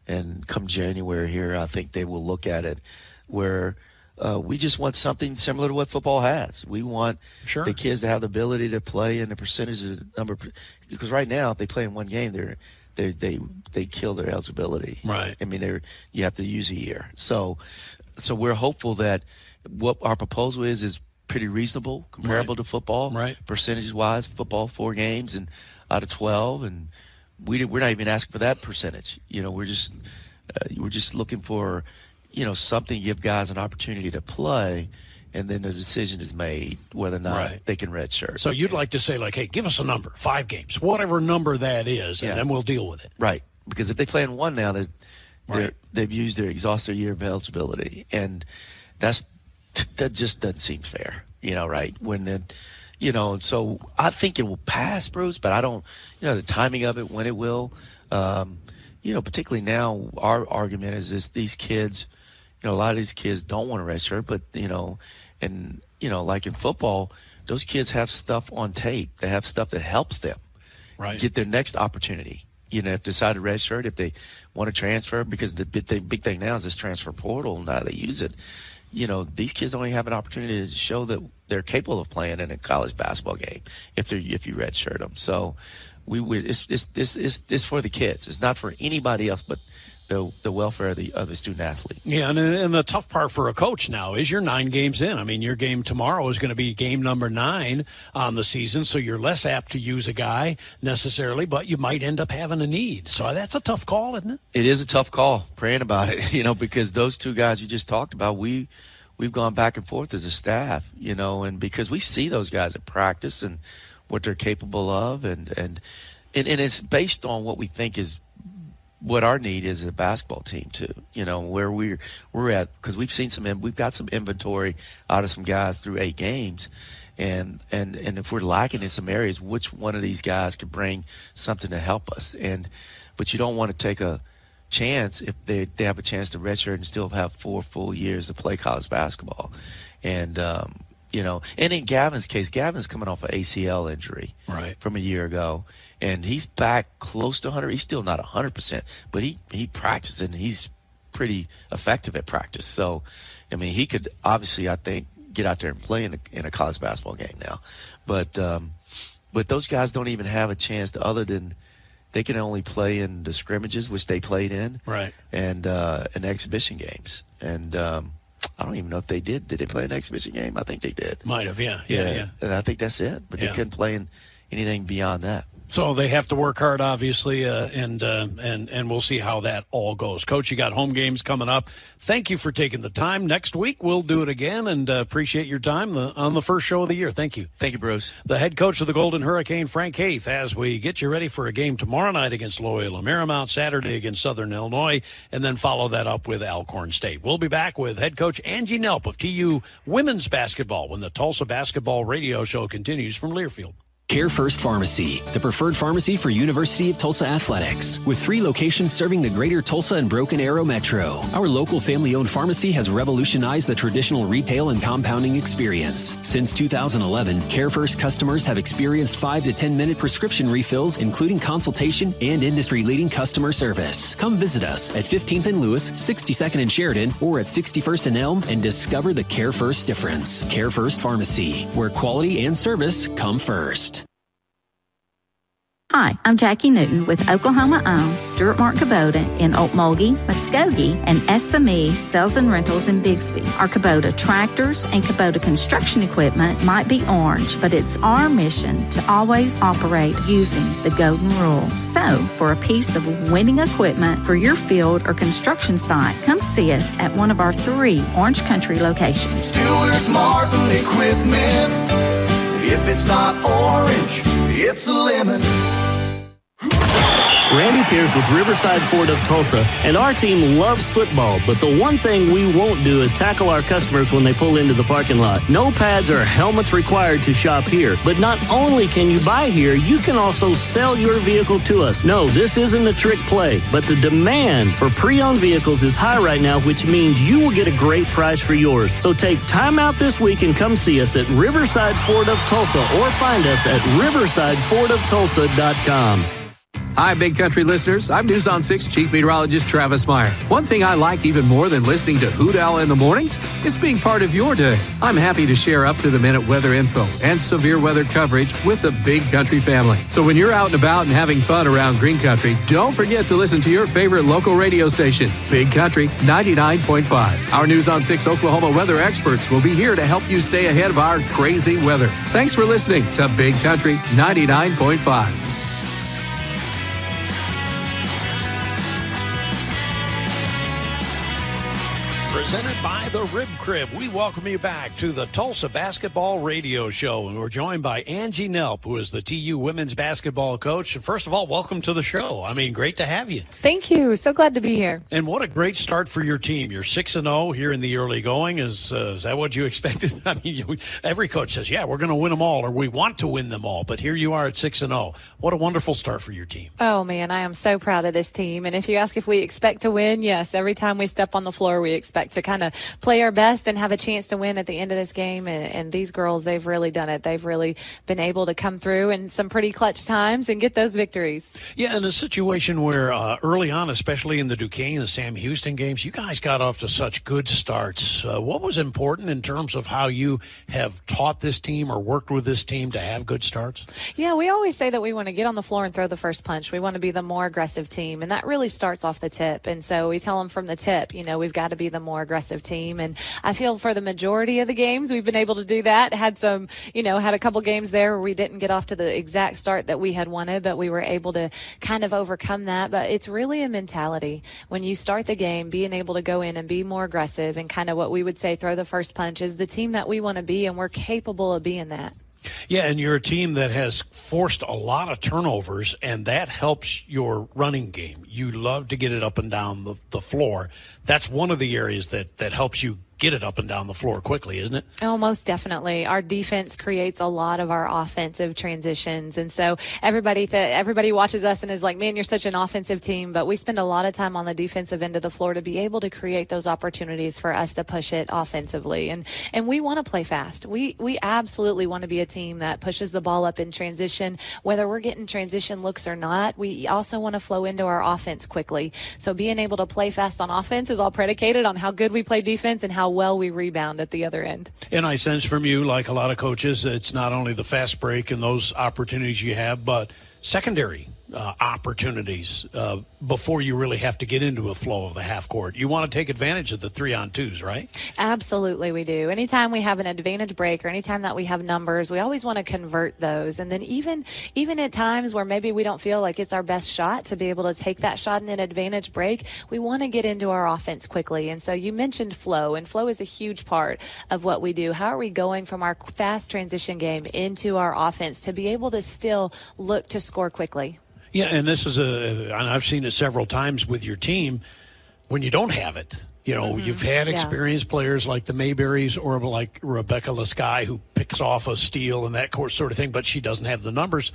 and come January here, I think they will look at it where. Uh, we just want something similar to what football has. We want Sure. the kids to have the ability to play and the percentage of the number because right now if they play in one game they're they they they kill their eligibility. Right. I mean, they're you have to use a year. So, so we're hopeful that what our proposal is is pretty reasonable, comparable to football, Right. Percentage wise, football four games and out of twelve, and we did- we're not even asking for that percentage. You know, we're just uh, we're just looking for you know something to give guys an opportunity to play. And then the decision is made whether or not Right. they can redshirt. So you'd like to say, like, hey, give us a number, five games, whatever number that is, and Yeah. then we'll deal with it. Right. Because if they play in one now, they're, they're, Right. they've used their exhaust their year of eligibility, and that's that just doesn't seem fair. You know, right? When then, you know, so I think it will pass, Bruce, but I don't. You know, the timing of it, when it will. Um, you know, particularly now, our argument is this: these kids, you know, a lot of these kids don't want to redshirt, but you know, and you know, like in football, those kids have stuff on tape. They have stuff that helps them Right. get their next opportunity. You know, if decide to redshirt, if they want to transfer, because the big thing, big thing now is this transfer portal and how they use it. You know, these kids don't have an opportunity to show that they're capable of playing in a college basketball game if they if you redshirt them. So we would it's it's, it's it's it's for the kids. It's not for anybody else but the the welfare of the of the student athlete. Yeah, and, and the tough part for a coach now is you're nine games in. I mean, your game tomorrow is going to be game number nine on the season, so you're less apt to use a guy necessarily, but you might end up having a need. So that's a tough call, isn't it? It is a tough call praying about it, you know, because those two guys you just talked about, we we've gone back and forth as a staff, you know, and because we see those guys at practice and what they're capable of and and and, and it's based on what we think is what our need is a basketball team too. You know where we're we're at because we've seen some we've got some inventory out of some guys through eight games, and and and if we're lacking in some areas, which one of these guys could bring something to help us? And but you don't want to take a chance if they they have a chance to redshirt and still have four full years to play college basketball, and. um you know, and in Gavin's case, Gavin's coming off an ACL injury Right. from a year ago, and he's back close to 100. He's still not 100, percent but he he practices and he's pretty effective at practice. So, I mean, he could obviously, I think, get out there and play in a, in a college basketball game now. But um, but those guys don't even have a chance to other than they can only play in the scrimmages, which they played in, right, and uh, in exhibition games. And um, I don't even know if they did. Did they play an exhibition game? I think they did. Might have, yeah, yeah, yeah. And I think that's it. But Yeah. they couldn't play in anything beyond that. So they have to work hard, obviously, uh, and uh, and and we'll see how that all goes. Coach, you got home games coming up. Thank you for taking the time. Next week we'll do it again, and uh, appreciate your time the, on the first show of the year. Thank you. Thank you, Bruce. The head coach of the Golden Hurricane, Frank Haith, as we get you ready for a game tomorrow night against Loyola Marymount, Saturday against Southern Illinois, and then follow that up with Alcorn State. We'll be back with head coach Angie Nelp of TU women's basketball when the Tulsa Basketball Radio Show continues from Learfield. Care First Pharmacy, the preferred pharmacy for University of Tulsa athletics. With three locations serving the greater Tulsa and Broken Arrow metro, our local family owned pharmacy has revolutionized the traditional retail and compounding experience. Since 2011, Care First customers have experienced 5 to 10 minute prescription refills, including consultation and industry leading customer service. Come visit us at 15th and Lewis, 62nd and Sheridan, or at 61st and Elm and discover the Care First difference. Care First Pharmacy, where quality and service come first. Hi, I'm Jackie Newton with Oklahoma owned Stuart Martin Kubota in Okmulgee, Muskogee, and SME Sales and Rentals in Bixby. Our Kubota tractors and Kubota construction equipment might be orange, but it's our mission to always operate using the golden rule. So, for a piece of winning equipment for your field or construction site, come see us at one of our three Orange Country locations. Stuart Martin Equipment. If it's not orange, it's a lemon. Randy Pierce with Riverside Ford of Tulsa, and our team loves football, but the one thing we won't do is tackle our customers when they pull into the parking lot. No pads or helmets required to shop here, but not only can you buy here, you can also sell your vehicle to us. No, this isn't a trick play, but the demand for pre-owned vehicles is high right now, which means you will get a great price for yours. So take time out this week and come see us at Riverside Ford of Tulsa or find us at riversidefordofTulsa.com. Hi, Big Country listeners. I'm News on 6 Chief Meteorologist Travis Meyer. One thing I like even more than listening to Hoot Owl in the mornings is being part of your day. I'm happy to share up to the minute weather info and severe weather coverage with the Big Country family. So when you're out and about and having fun around Green Country, don't forget to listen to your favorite local radio station, Big Country 99.5. Our News on 6 Oklahoma weather experts will be here to help you stay ahead of our crazy weather. Thanks for listening to Big Country 99.5. Presented by the Rib Crib, we welcome you back to the Tulsa Basketball Radio Show. And we're joined by Angie Nelp, who is the TU women's basketball coach. First of all, welcome to the show. I mean, great to have you. Thank you. So glad to be here. And what a great start for your team. You're 6 and 0 here in the early going. Is uh, is that what you expected? I mean, you, every coach says, "Yeah, we're going to win them all or we want to win them all." But here you are at 6 and 0. What a wonderful start for your team. Oh man, I am so proud of this team. And if you ask if we expect to win, yes, every time we step on the floor, we expect to kind of play our best and have a chance to win at the end of this game. And, and these girls, they've really done it. They've really been able to come through in some pretty clutch times and get those victories. Yeah, in a situation where uh, early on, especially in the Duquesne, and the Sam Houston games, you guys got off to such good starts. Uh, what was important in terms of how you have taught this team or worked with this team to have good starts? Yeah, we always say that we want to get on the floor and throw the first punch. We want to be the more aggressive team, and that really starts off the tip. And so we tell them from the tip, you know, we've got to be the more aggressive team. And I feel for the majority of the games, we've been able to do that. Had some, you know, had a couple games there where we didn't get off to the exact start that we had wanted, but we were able to kind of overcome that. But it's really a mentality when you start the game, being able to go in and be more aggressive and kind of what we would say throw the first punch is the team that we want to be, and we're capable of being that. Yeah, and you're a team that has forced a lot of turnovers, and that helps your running game. You love to get it up and down the, the floor. That's one of the areas that, that helps you get it up and down the floor quickly, isn't it? Oh, most definitely. Our defense creates a lot of our offensive transitions, and so everybody th- everybody watches us and is like, "Man, you're such an offensive team." But we spend a lot of time on the defensive end of the floor to be able to create those opportunities for us to push it offensively, and and we want to play fast. We we absolutely want to be a team that pushes the ball up in transition, whether we're getting transition looks or not. We also want to flow into our offense quickly. So being able to play fast on offense is all predicated on how good we play defense and how well we rebound at the other end. And I sense from you, like a lot of coaches, it's not only the fast break and those opportunities you have, but secondary uh, opportunities uh, before you really have to get into a flow of the half court. You want to take advantage of the three on twos, right? Absolutely, we do. Anytime we have an advantage break or anytime that we have numbers, we always want to convert those. And then even even at times where maybe we don't feel like it's our best shot to be able to take that shot in an advantage break, we want to get into our offense quickly. And so you mentioned flow, and flow is a huge part of what we do. How are we going from our fast transition game into our offense to be able to still look to score quickly? Yeah, and this is a, and I've seen it several times with your team when you don't have it. You know, mm-hmm. you've had experienced yeah. players like the Mayberries or like Rebecca Lasky who picks off a steal and that sort of thing, but she doesn't have the numbers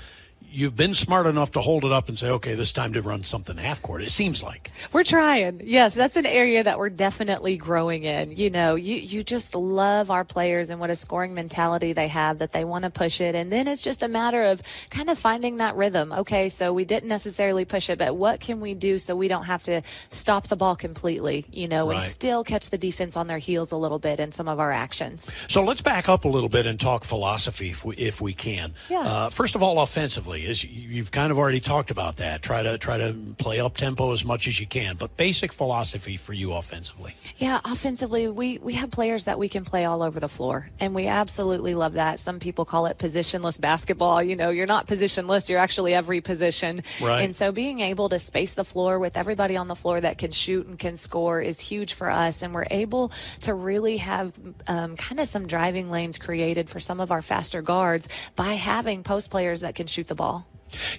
you've been smart enough to hold it up and say, okay, this time to run something half court. It seems like we're trying. Yes, that's an area that we're definitely growing in. You know, you you just love our players and what a scoring mentality they have that they want to push it, and then it's just a matter of kind of finding that rhythm. Okay, so we didn't necessarily push it, but what can we do so we don't have to stop the ball completely? You know, right. and still catch the defense on their heels a little bit in some of our actions. So let's back up a little bit and talk philosophy if we, if we can. Yeah. Uh, first of all, offensively is you've kind of already talked about that. Try to try to play up tempo as much as you can, but basic philosophy for you offensively. Yeah, offensively, we we have players that we can play all over the floor, and we absolutely love that. Some people call it positionless basketball. You know, you're not positionless; you're actually every position. Right. And so, being able to space the floor with everybody on the floor that can shoot and can score is huge for us, and we're able to really have um, kind of some driving lanes created for some of our faster guards by having post players that can shoot the ball.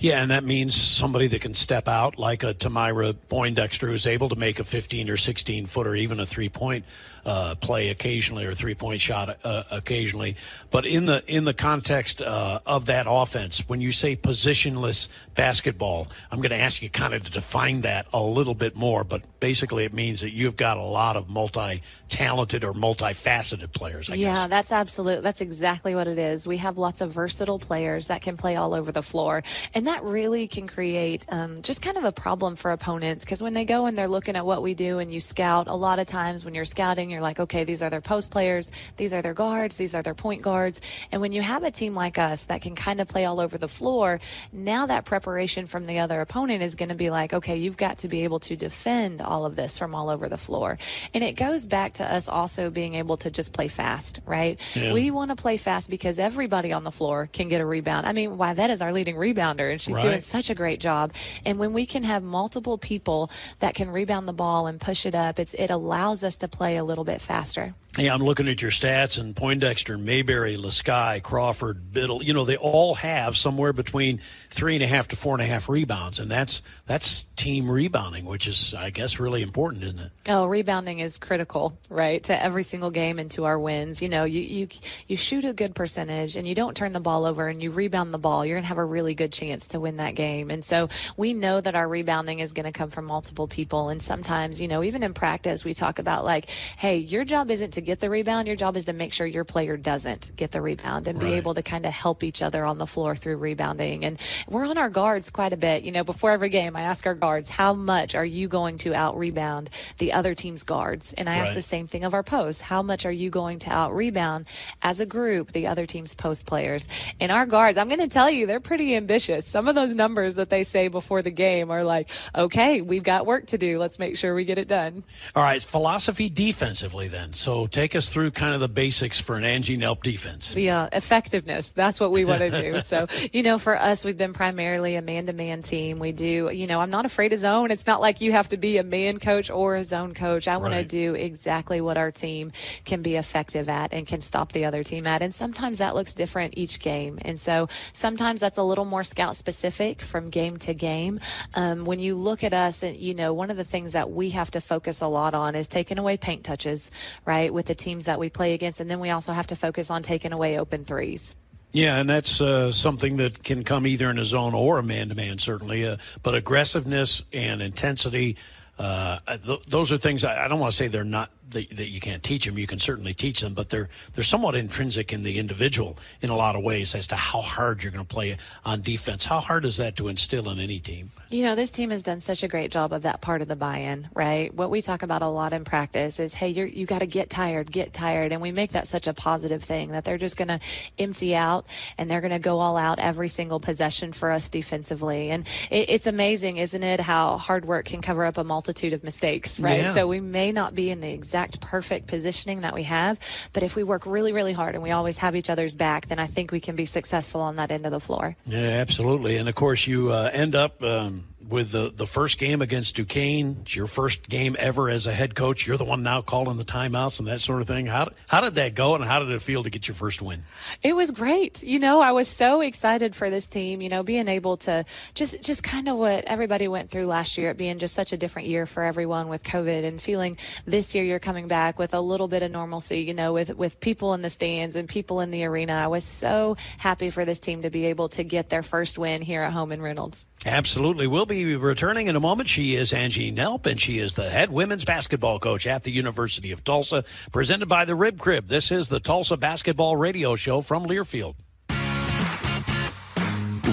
Yeah, and that means somebody that can step out like a Temira Poindexter who's able to make a 15 or 16 foot or even a three point uh, play occasionally or three point shot uh, occasionally. But in the in the context uh, of that offense, when you say positionless basketball, I'm going to ask you kind of to define that a little bit more. But basically, it means that you've got a lot of multi talented or multifaceted players. I yeah, guess. that's absolute. That's exactly what it is. We have lots of versatile players that can play all over the floor, and that really can create um, just kind of a problem for opponents because when they go and they're looking at what we do and you scout, a lot of times when you're scouting, you're like, okay, these are their post players, these are their guards, these are their point guards. And when you have a team like us that can kind of play all over the floor, now that preparation from the other opponent is going to be like, okay, you've got to be able to defend all of this from all over the floor. And it goes back to us also being able to just play fast, right? Yeah. We want to play fast because everybody on the floor can get a rebound. I mean, Yvette is our leading rebounder and she's right. doing such a great job. And when we can have multiple people that can rebound the ball and push it up, it's, it allows us to play a little bit faster. Yeah, I'm looking at your stats, and Poindexter, Mayberry, Lasky, Crawford, Biddle. You know, they all have somewhere between three and a half to four and a half rebounds, and that's that's team rebounding, which is, I guess, really important, isn't it? Oh, rebounding is critical, right, to every single game and to our wins. You know, you you you shoot a good percentage, and you don't turn the ball over, and you rebound the ball. You're gonna have a really good chance to win that game. And so we know that our rebounding is going to come from multiple people, and sometimes, you know, even in practice, we talk about like, hey, your job isn't to get the rebound. Your job is to make sure your player doesn't get the rebound and right. be able to kind of help each other on the floor through rebounding. And we're on our guards quite a bit. You know, before every game, I ask our guards, how much are you going to out rebound the other team's guards? And I right. ask the same thing of our posts. How much are you going to out rebound as a group the other team's post players? And our guards, I'm going to tell you, they're pretty ambitious. Some of those numbers that they say before the game are like, okay, we've got work to do. Let's make sure we get it done. All right. Philosophy defensively then. So take us through kind of the basics for an Angie Nelp defense. Yeah, effectiveness. That's what we want to do. so, you know, for us, we've been primarily a man to man team. We do, you know, I'm not afraid of zone. It's not like you have to be a man coach or a zone coach. I want right. to do exactly what our team can be effective at and can stop the other team at. And sometimes that looks different each game. And so sometimes that's a little more scout specific from game to game. Um, when you look at us, and you know, one of the things that we have to focus a lot on is taking away paint touches, right, with the teams that we play against. And then we also have to focus on taking away open threes. Yeah, and that's uh, something that can come either in a zone or a man to man, certainly. Uh, but aggressiveness and intensity, uh, th- those are things I, I, don't want to say they're not that, that you can't teach them. You can certainly teach them, but they're they're somewhat intrinsic in the individual in a lot of ways as to how hard you're going to play on defense. How hard is that to instill in any team? You know, this team has done such a great job of that part of the buy-in, right? What we talk about a lot in practice is, hey, you're, you got to get tired, get tired, and we make that such a positive thing that they're just going to empty out and they're going to go all out every single possession for us defensively. And it, it's amazing, isn't it, how hard work can cover up a multitude of mistakes, right? Yeah. So we may not be in the exact perfect positioning that we have, but if we work really, really hard and we always have each other's back, then I think we can be successful on that end of the floor. Yeah, absolutely. And of course, you uh, end up um, with the, the first game against Duquesne. It's your first game ever as a head coach. You're the one now calling the timeouts and that sort of thing. How, how did that go, and how did it feel to get your first win? It was great. You know, I was so excited for this team, you know, being able to just just kind of what everybody went through last year, it being just such a different year for everyone with COVID and feeling this year you're coming back with a little bit of normalcy, you know, with with people in the stands and people in the arena. I was so happy for this team to be able to get their first win here at home in Reynolds. Absolutely. We'll be returning in a moment. She is Angie Nelp, and she is the head women's basketball coach at the University of Tulsa, presented by the Rib Crib. This is the Tulsa Basketball Radio Show from Learfield.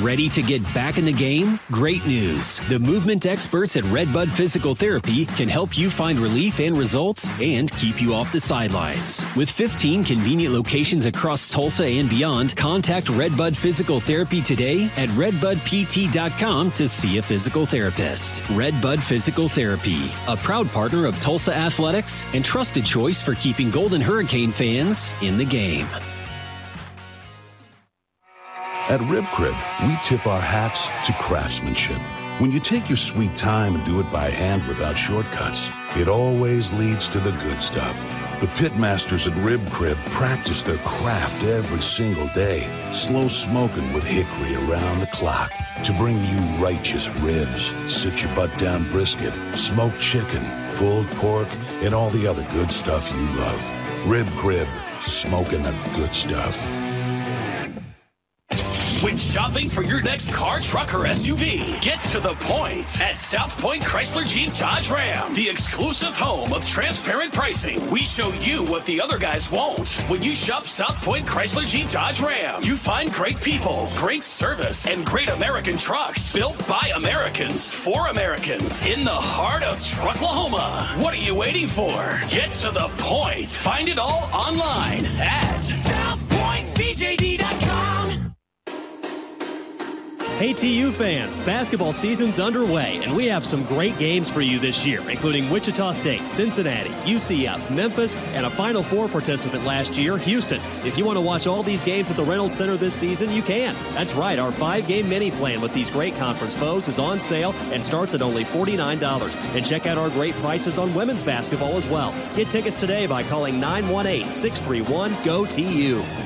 Ready to get back in the game? Great news. The movement experts at Redbud Physical Therapy can help you find relief and results and keep you off the sidelines. With 15 convenient locations across Tulsa and beyond, contact Redbud Physical Therapy today at redbudpt.com to see a physical therapist. Redbud Physical Therapy, a proud partner of Tulsa Athletics and trusted choice for keeping Golden Hurricane fans in the game. At Rib Crib, we tip our hats to craftsmanship. When you take your sweet time and do it by hand without shortcuts, it always leads to the good stuff. The pitmasters at Rib Crib practice their craft every single day, slow smoking with hickory around the clock to bring you righteous ribs, sit your butt down brisket, smoked chicken, pulled pork, and all the other good stuff you love. Rib Crib, smoking the good stuff. When shopping for your next car, truck, or SUV, get to the point at South Point Chrysler Jeep Dodge Ram, the exclusive home of transparent pricing. We show you what the other guys won't. When you shop South Point Chrysler Jeep Dodge Ram, you find great people, great service, and great American trucks built by Americans for Americans in the heart of Trucklahoma. What are you waiting for? Get to the point. Find it all online at SouthPointCJD.com. Hey TU fans, basketball season's underway, and we have some great games for you this year, including Wichita State, Cincinnati, UCF, Memphis, and a Final Four participant last year, Houston. If you want to watch all these games at the Reynolds Center this season, you can. That's right, our five-game mini plan with these great conference foes is on sale and starts at only $49. And check out our great prices on women's basketball as well. Get tickets today by calling 918-631-GO-TU.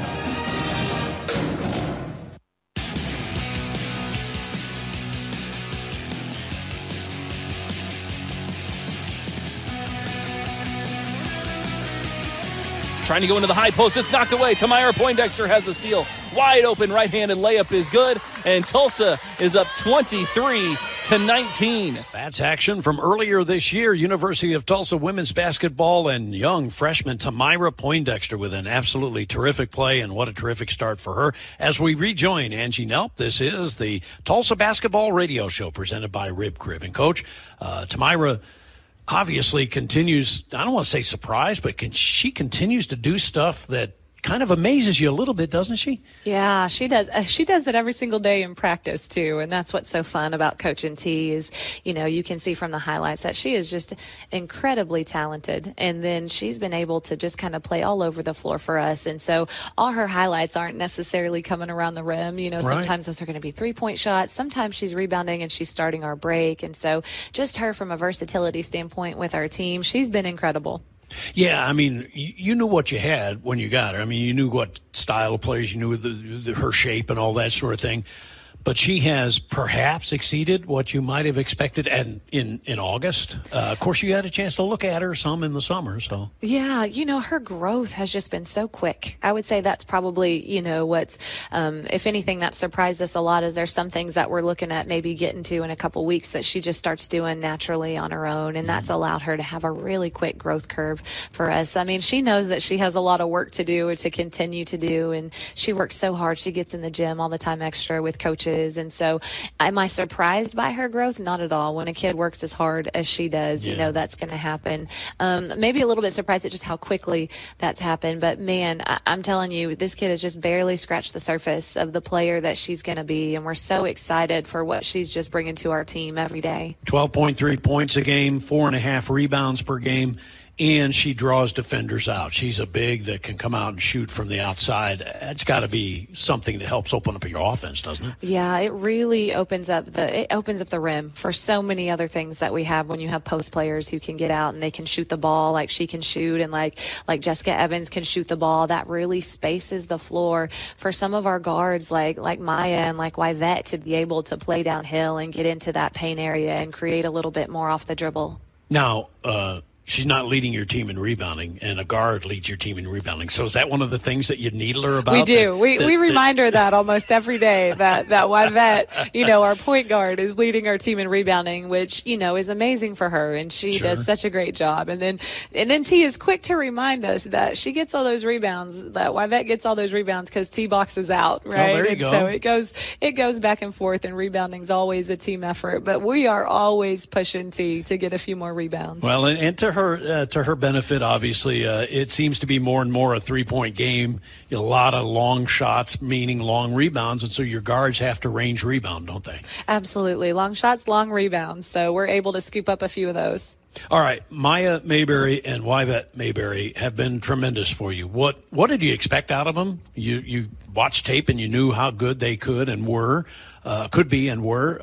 Trying to go into the high post. It's knocked away. Temira Poindexter has the steal. Wide open right handed layup is good. And Tulsa is up 23 to 19. That's action from earlier this year. University of Tulsa women's basketball and young freshman Temira Poindexter with an absolutely terrific play and what a terrific start for her. As we rejoin Angie Nelp, this is the Tulsa Basketball Radio Show presented by Rib Crib. And coach, uh, Temira obviously continues, I don't want to say surprised, but can, she continues to do stuff that kind of amazes you a little bit, doesn't she? Yeah, she does. Uh, she does it every single day in practice too, and that's what's so fun about coaching T is, you know, you can see from the highlights that she is just incredibly talented, and then she's been able to just kind of play all over the floor for us, and so all her highlights aren't necessarily coming around the rim. You know, Right. sometimes those are going to be three point shots, sometimes she's rebounding and she's starting our break, and so just her from a versatility standpoint with our team, she's been incredible. Yeah, I mean, you, knew what you had when you got her. I mean, you knew what style of players, you knew the, the, her shape and all that sort of thing. But she has perhaps exceeded what you might have expected and in in August. Uh, of course, you had a chance to look at her some in the summer, so Yeah, you know, her growth has just been so quick. I would say that's probably, you know, what's, um, if anything, that surprised us a lot is there's some things that we're looking at maybe getting to in a couple weeks that she just starts doing naturally on her own. And that's allowed her to have a really quick growth curve for us. I mean, she knows that she has a lot of work to do or to continue to do. And she works so hard. She gets in the gym all the time extra with coaches. And so am I surprised by her growth? Not at all. When a kid works as hard as she does, you know, that's going to happen. Um, maybe a little bit surprised at just how quickly that's happened. But man, I, I'm telling you, this kid has just barely scratched the surface of the player that she's going to be. And we're so excited for what she's just bringing to our team every day. twelve point three points a game, four and a half rebounds per game. And she draws defenders out. She's a big that can come out and shoot from the outside. It's got to be something that helps open up your offense, doesn't it? Yeah, it really opens up the it opens up the rim for so many other things that we have when you have post players who can get out and they can shoot the ball like she can shoot and like like Jessica Evans can shoot the ball. That really spaces the floor for some of our guards like like Maya and like Yvette to be able to play downhill and get into that paint area and create a little bit more off the dribble. Now, uh, she's not leading your team in rebounding, and a guard leads your team in rebounding. So is that one of the things that you needle her about? We do. That- we that- we that- remind her that almost every day that that Yvette, you know, our point guard is leading our team in rebounding, which you know is amazing for her, and she Sure. does such a great job. And then and then T is quick to remind us that she gets all those rebounds. That Yvette gets all those rebounds because T boxes out, right? Oh, there you and go. So it goes it goes back and forth, and rebounding's always a team effort. But we are always pushing T to get a few more rebounds. Well, and, and to her uh, to her benefit, obviously, uh, it seems to be more and more a three point game. A lot of long shots, meaning long rebounds, and so your guards have to range rebound, don't they? Absolutely, long shots, long rebounds. So we're able to scoop up a few of those. All right, Maya Mayberry and Yvette Mayberry have been tremendous for you. What what did you expect out of them? You you watched tape and you knew how good they could and were, uh, could be and were.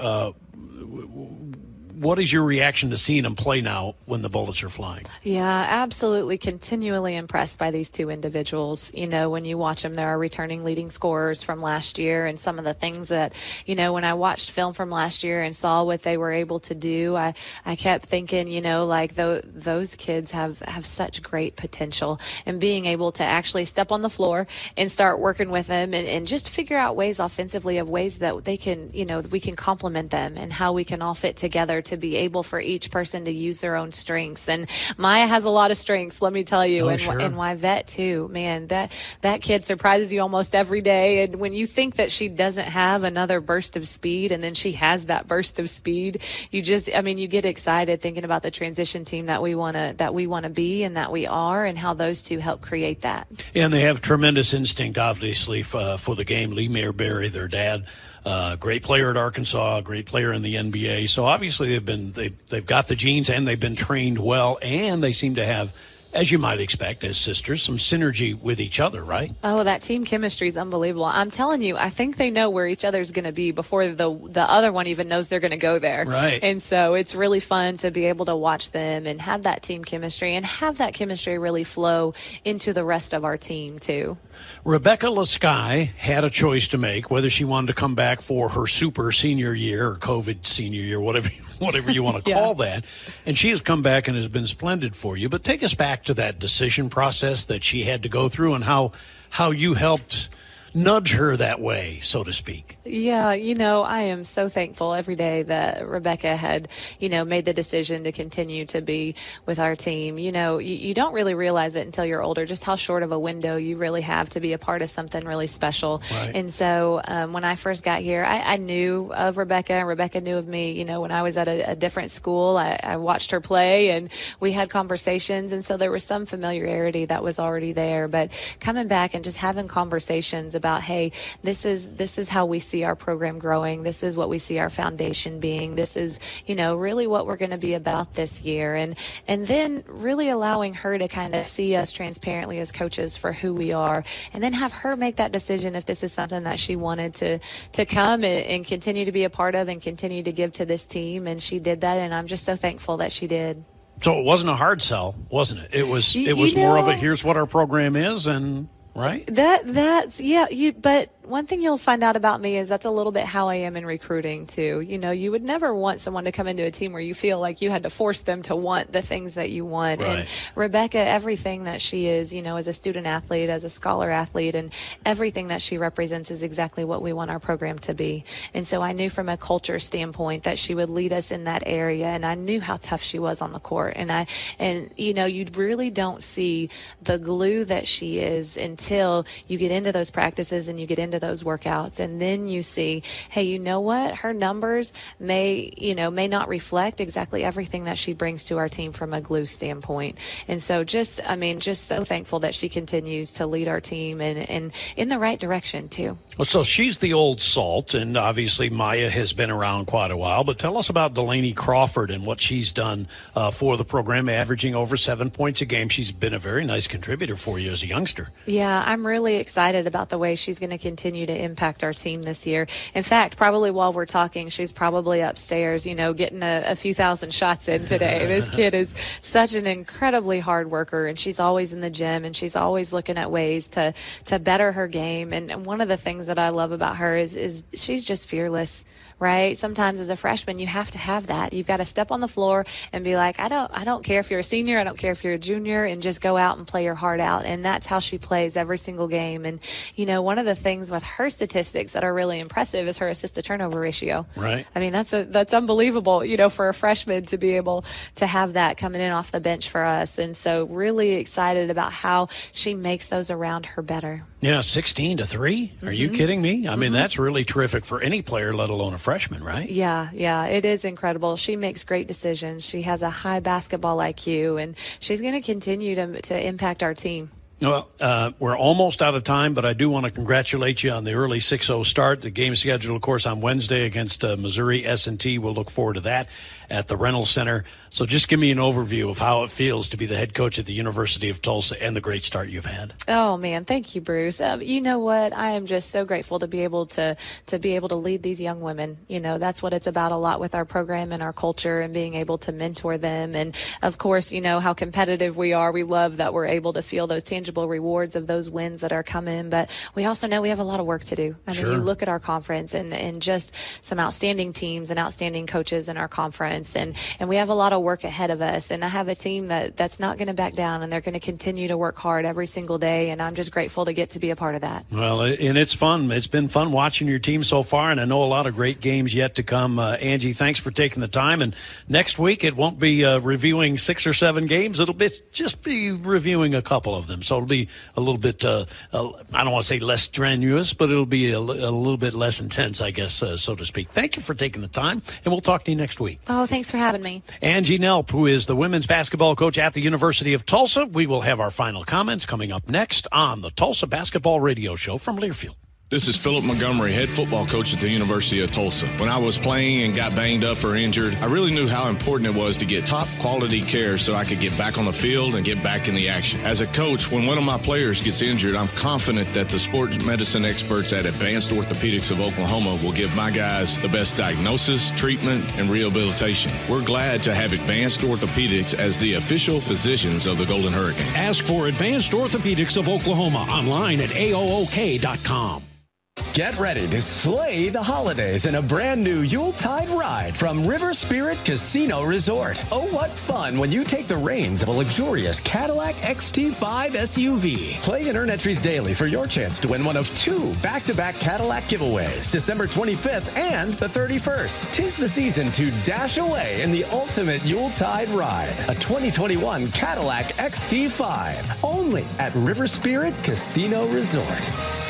What is your reaction to seeing them play now when the bullets are flying? Yeah, absolutely. Continually impressed by these two individuals. You know, when you watch them, there are returning leading scorers from last year, and some of the things that, you know, when I watched film from last year and saw what they were able to do, I, I kept thinking, you know, like tho- those kids have, have such great potential and being able to actually step on the floor and start working with them and, and just figure out ways offensively of ways that they can, you know, we can complement them and how we can all fit together to be able for each person to use their own strengths. And Maya has a lot of strengths, let me tell you, Oh, and, sure. and Yvette too. Man, that that kid surprises you almost every day. And when you think that she doesn't have another burst of speed, and then she has that burst of speed, you just, I mean, you get excited thinking about the transition team that we want to that we want to be and that we are, and how those two help create that. And they have tremendous instinct, obviously, f- uh, for the game. Lee Mayberry, their dad, uh, great player at Arkansas, great player in the NBA. So obviously they've been they they've got the genes and they've been trained well, and they seem to have, as you might expect, as sisters, some synergy with each other, right? Oh, that team chemistry is unbelievable. I'm telling you, I think they know where each other's going to be before the the other one even knows they're going to go there. Right. And so it's really fun to be able to watch them and have that team chemistry and have that chemistry really flow into the rest of our team too. Rebecca Lasky had a choice to make whether she wanted to come back for her super senior year or COVID senior year, whatever whatever you want to Yeah. call that. And she has come back and has been splendid for you. But take us back to that decision process that she had to go through and how how you helped nudge her that way, so to speak. Yeah, you know, I am so thankful every day that Rebecca had, you know, made the decision to continue to be with our team. You know, you, you don't really realize it until you're older, just how short of a window you really have to be a part of something really special. Right. And so um, when I first got here, I, I knew of Rebecca, and Rebecca knew of me. You know, when I was at a, a different school, I, I watched her play and we had conversations. And so there was some familiarity that was already there. But coming back and just having conversations about, hey, this is this is how we see our program growing. This is what we see our foundation being. This is, you know, really what we're going to be about this year. And and then really allowing her to kind of see us transparently as coaches for who we are, and then have her make that decision if this is something that she wanted to to come and, and continue to be a part of and continue to give to this team. And she did that, and I'm just so thankful that she did. So it wasn't a hard sell, wasn't it? It was it was you more of a here's what our program is and right? That that's yeah. You but one thing you'll find out about me is that's a little bit how I am in recruiting too. You know, you would never want someone to come into a team where you feel like you had to force them to want the things that you want. Right. And Rebecca, everything that she is, you know, as a student athlete, as a scholar athlete, and everything that she represents is exactly what we want our program to be. And so I knew from a culture standpoint that she would lead us in that area, and I knew how tough she was on the court. And I, and you know, you really don't see the glue that she is until you get into those practices and you get into those workouts, and then you see, hey, you know what? Her numbers may, you know, may not reflect exactly everything that she brings to our team from a glue standpoint. And so, just, I mean, just so thankful that she continues to lead our team and, and in the right direction too. Well, so she's the old salt, and obviously Maya has been around quite a while. But tell us about Delaney Crawford and what she's done uh, for the program, averaging over seven points a game. She's been a very nice contributor for you as a youngster. Yeah, I'm really excited about the way she's going to continue to impact our team this year. In fact, probably while we're talking, she's probably upstairs, you know, getting a, a few thousand shots in today. this kid is such an incredibly hard worker, and she's always in the gym, and she's always looking at ways to to better her game. And, and one of the things that I love about her is is she's just fearless right? Sometimes as a freshman, you have to have that. You've got to step on the floor and be like, I don't, I don't care if you're a senior, I don't care if you're a junior, and just go out and play your heart out. And that's how she plays every single game. And you know, one of the things with her statistics that are really impressive is her assist to turnover ratio. Right. I mean, that's a that's unbelievable. You know, for a freshman to be able to have that coming in off the bench for us, and so really excited about how she makes those around her better. Yeah, 16 to 3? Are you Mhm. kidding me? I mean, Mhm. that's really terrific for any player, let alone a freshman, right? Yeah, yeah, it is incredible. She makes great decisions. She has a high basketball IQ, and she's going to continue to to impact our team. Well, uh, we're almost out of time, but I do want to congratulate you on the early 6-0 start. The game scheduled, of course, on Wednesday against uh, Missouri S&T. We'll look forward to that at the Reynolds Center. So just give me an overview of how it feels to be the head coach at the University of Tulsa and the great start you've had. Oh man, thank you, Bruce. Um, you know what? I am just so grateful to be able to to be able to lead these young women. You know, that's what it's about a lot with our program and our culture and being able to mentor them. And of course, you know how competitive we are. We love that we're able to feel those tangible rewards of those wins that are coming. But we also know we have a lot of work to do. I mean, Sure. you look at our conference and and just some outstanding teams and outstanding coaches in our conference, and and we have a lot of work ahead of us. And I have a team that that's not going to back down, and they're going to continue to work hard every single day. And I'm just grateful to get to be a part of that. Well, and it's fun. It's been fun watching your team so far, and I know a lot of great games yet to come. Uh, Angie, thanks for taking the time. And next week, it won't be uh, reviewing six or seven games. It'll be just be reviewing a couple of them. So it'll be a little bit, uh, uh, I don't want to say less strenuous, but it'll be a, a little bit less intense, I guess, uh, so to speak. Thank you for taking the time, and we'll talk to you next week. Oh, thanks for having me. Angie Nelp, who is the women's basketball coach at the University of Tulsa. We will have our final comments coming up next on the Tulsa Basketball Radio Show from Learfield. This is Philip Montgomery, head football coach at the University of Tulsa. When I was playing and got banged up or injured, I really knew how important it was to get top quality care so I could get back on the field and get back in the action. As a coach, when one of my players gets injured, I'm confident that the sports medicine experts at Advanced Orthopedics of Oklahoma will give my guys the best diagnosis, treatment, and rehabilitation. We're glad to have Advanced Orthopedics as the official physicians of the Golden Hurricane. Ask for Advanced Orthopedics of Oklahoma online at AOOK.com. Get ready to slay the holidays in a brand new Yuletide ride from River Spirit Casino Resort. Oh, what fun when you take the reins of a luxurious Cadillac XT5 SUV. Play and earn entries daily for your chance to win one of two back-to-back Cadillac giveaways, December 25th and the 31st. Tis the season to dash away in the ultimate Yuletide ride. A 2021 Cadillac XT5. Only at River Spirit Casino Resort.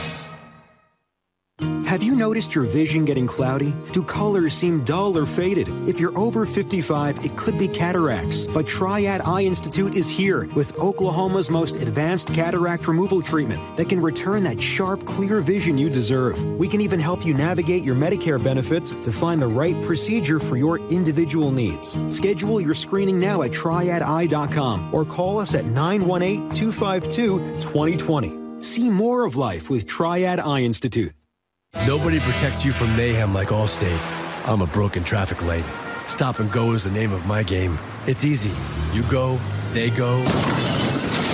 Have you noticed your vision getting cloudy? Do colors seem dull or faded? If you're over 55, it could be cataracts. But Triad Eye Institute is here with Oklahoma's most advanced cataract removal treatment that can return that sharp, clear vision you deserve. We can even help you navigate your Medicare benefits to find the right procedure for your individual needs. Schedule your screening now at triadeye.com or call us at 918 252 2020. See more of life with Triad Eye Institute. Nobody protects you from mayhem like Allstate. I'm a broken traffic light. Stop and go is the name of my game. It's easy. You go, they go.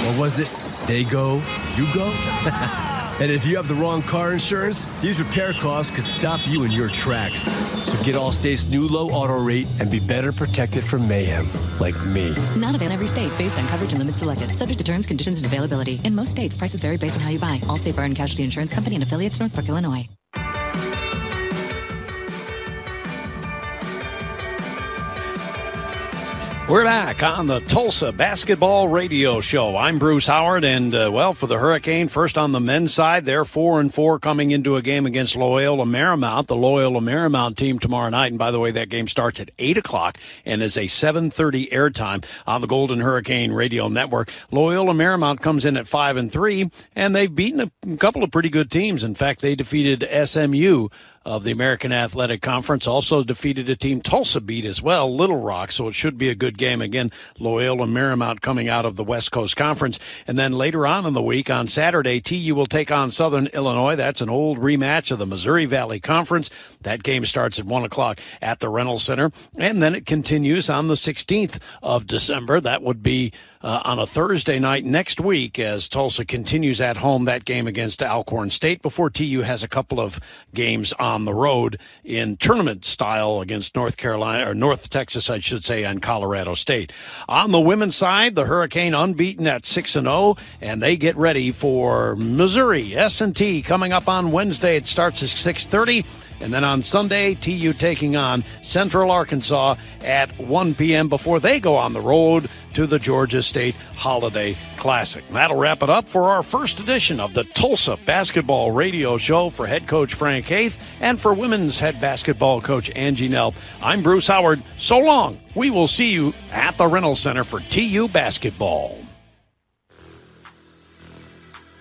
What was it? They go, you go? And if you have the wrong car insurance, these repair costs could stop you in your tracks. So get Allstate's new low auto rate and be better protected from mayhem, like me. Not available in every state based on coverage and limits selected. Subject to terms, conditions, and availability. In most states, prices vary based on how you buy. Allstate Fire and Casualty Insurance Company and affiliates, Northbrook, Illinois. We're back on the Tulsa Basketball Radio Show. I'm Bruce Howard, and uh, well, for the Hurricane, first on the men's side, they're four and four coming into a game against Loyola Marymount, the Loyola Marymount team tomorrow night. And by the way, that game starts at eight o'clock and is a seven thirty airtime on the Golden Hurricane Radio Network. Loyola Marymount comes in at five and three, and they've beaten a couple of pretty good teams. In fact, they defeated SMU of the American Athletic Conference. Also defeated a team Tulsa beat as well, Little Rock. So it should be a good game. Again, Loyola Marymount coming out of the West Coast Conference. And then later on in the week on Saturday, TU will take on Southern Illinois. That's an old rematch of the Missouri Valley Conference. That game starts at one o'clock at the Reynolds Center. And then it continues on the 16th of December. That would be uh, on a Thursday night next week as Tulsa continues at home that game against Alcorn State before TU has a couple of games on the road in tournament style against North Carolina or North Texas, I should say, and Colorado State. On the women's side, the Hurricane unbeaten at 6 and 0 and they get ready for Missouri S&T coming up on Wednesday. It starts at 6:30 and then on Sunday, TU taking on Central Arkansas at 1 p.m. before they go on the road to the Georgia State Holiday Classic. That'll wrap it up for our first edition of the Tulsa Basketball Radio Show for head coach Frank Haith and for women's head basketball coach Angie Nelp. I'm Bruce Howard. So long. We will see you at the Reynolds Center for TU basketball.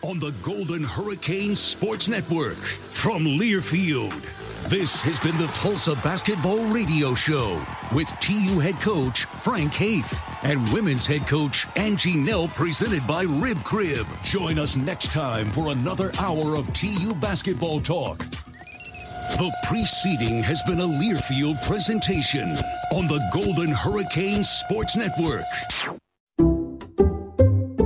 On the Golden Hurricane Sports Network from Learfield. This has been the Tulsa Basketball Radio Show with TU head coach Frank Haith and women's head coach Angie Nelp, presented by Rib Crib. Join us next time for another hour of TU basketball talk. The preceding has been a Learfield presentation on the Golden Hurricane Sports Network.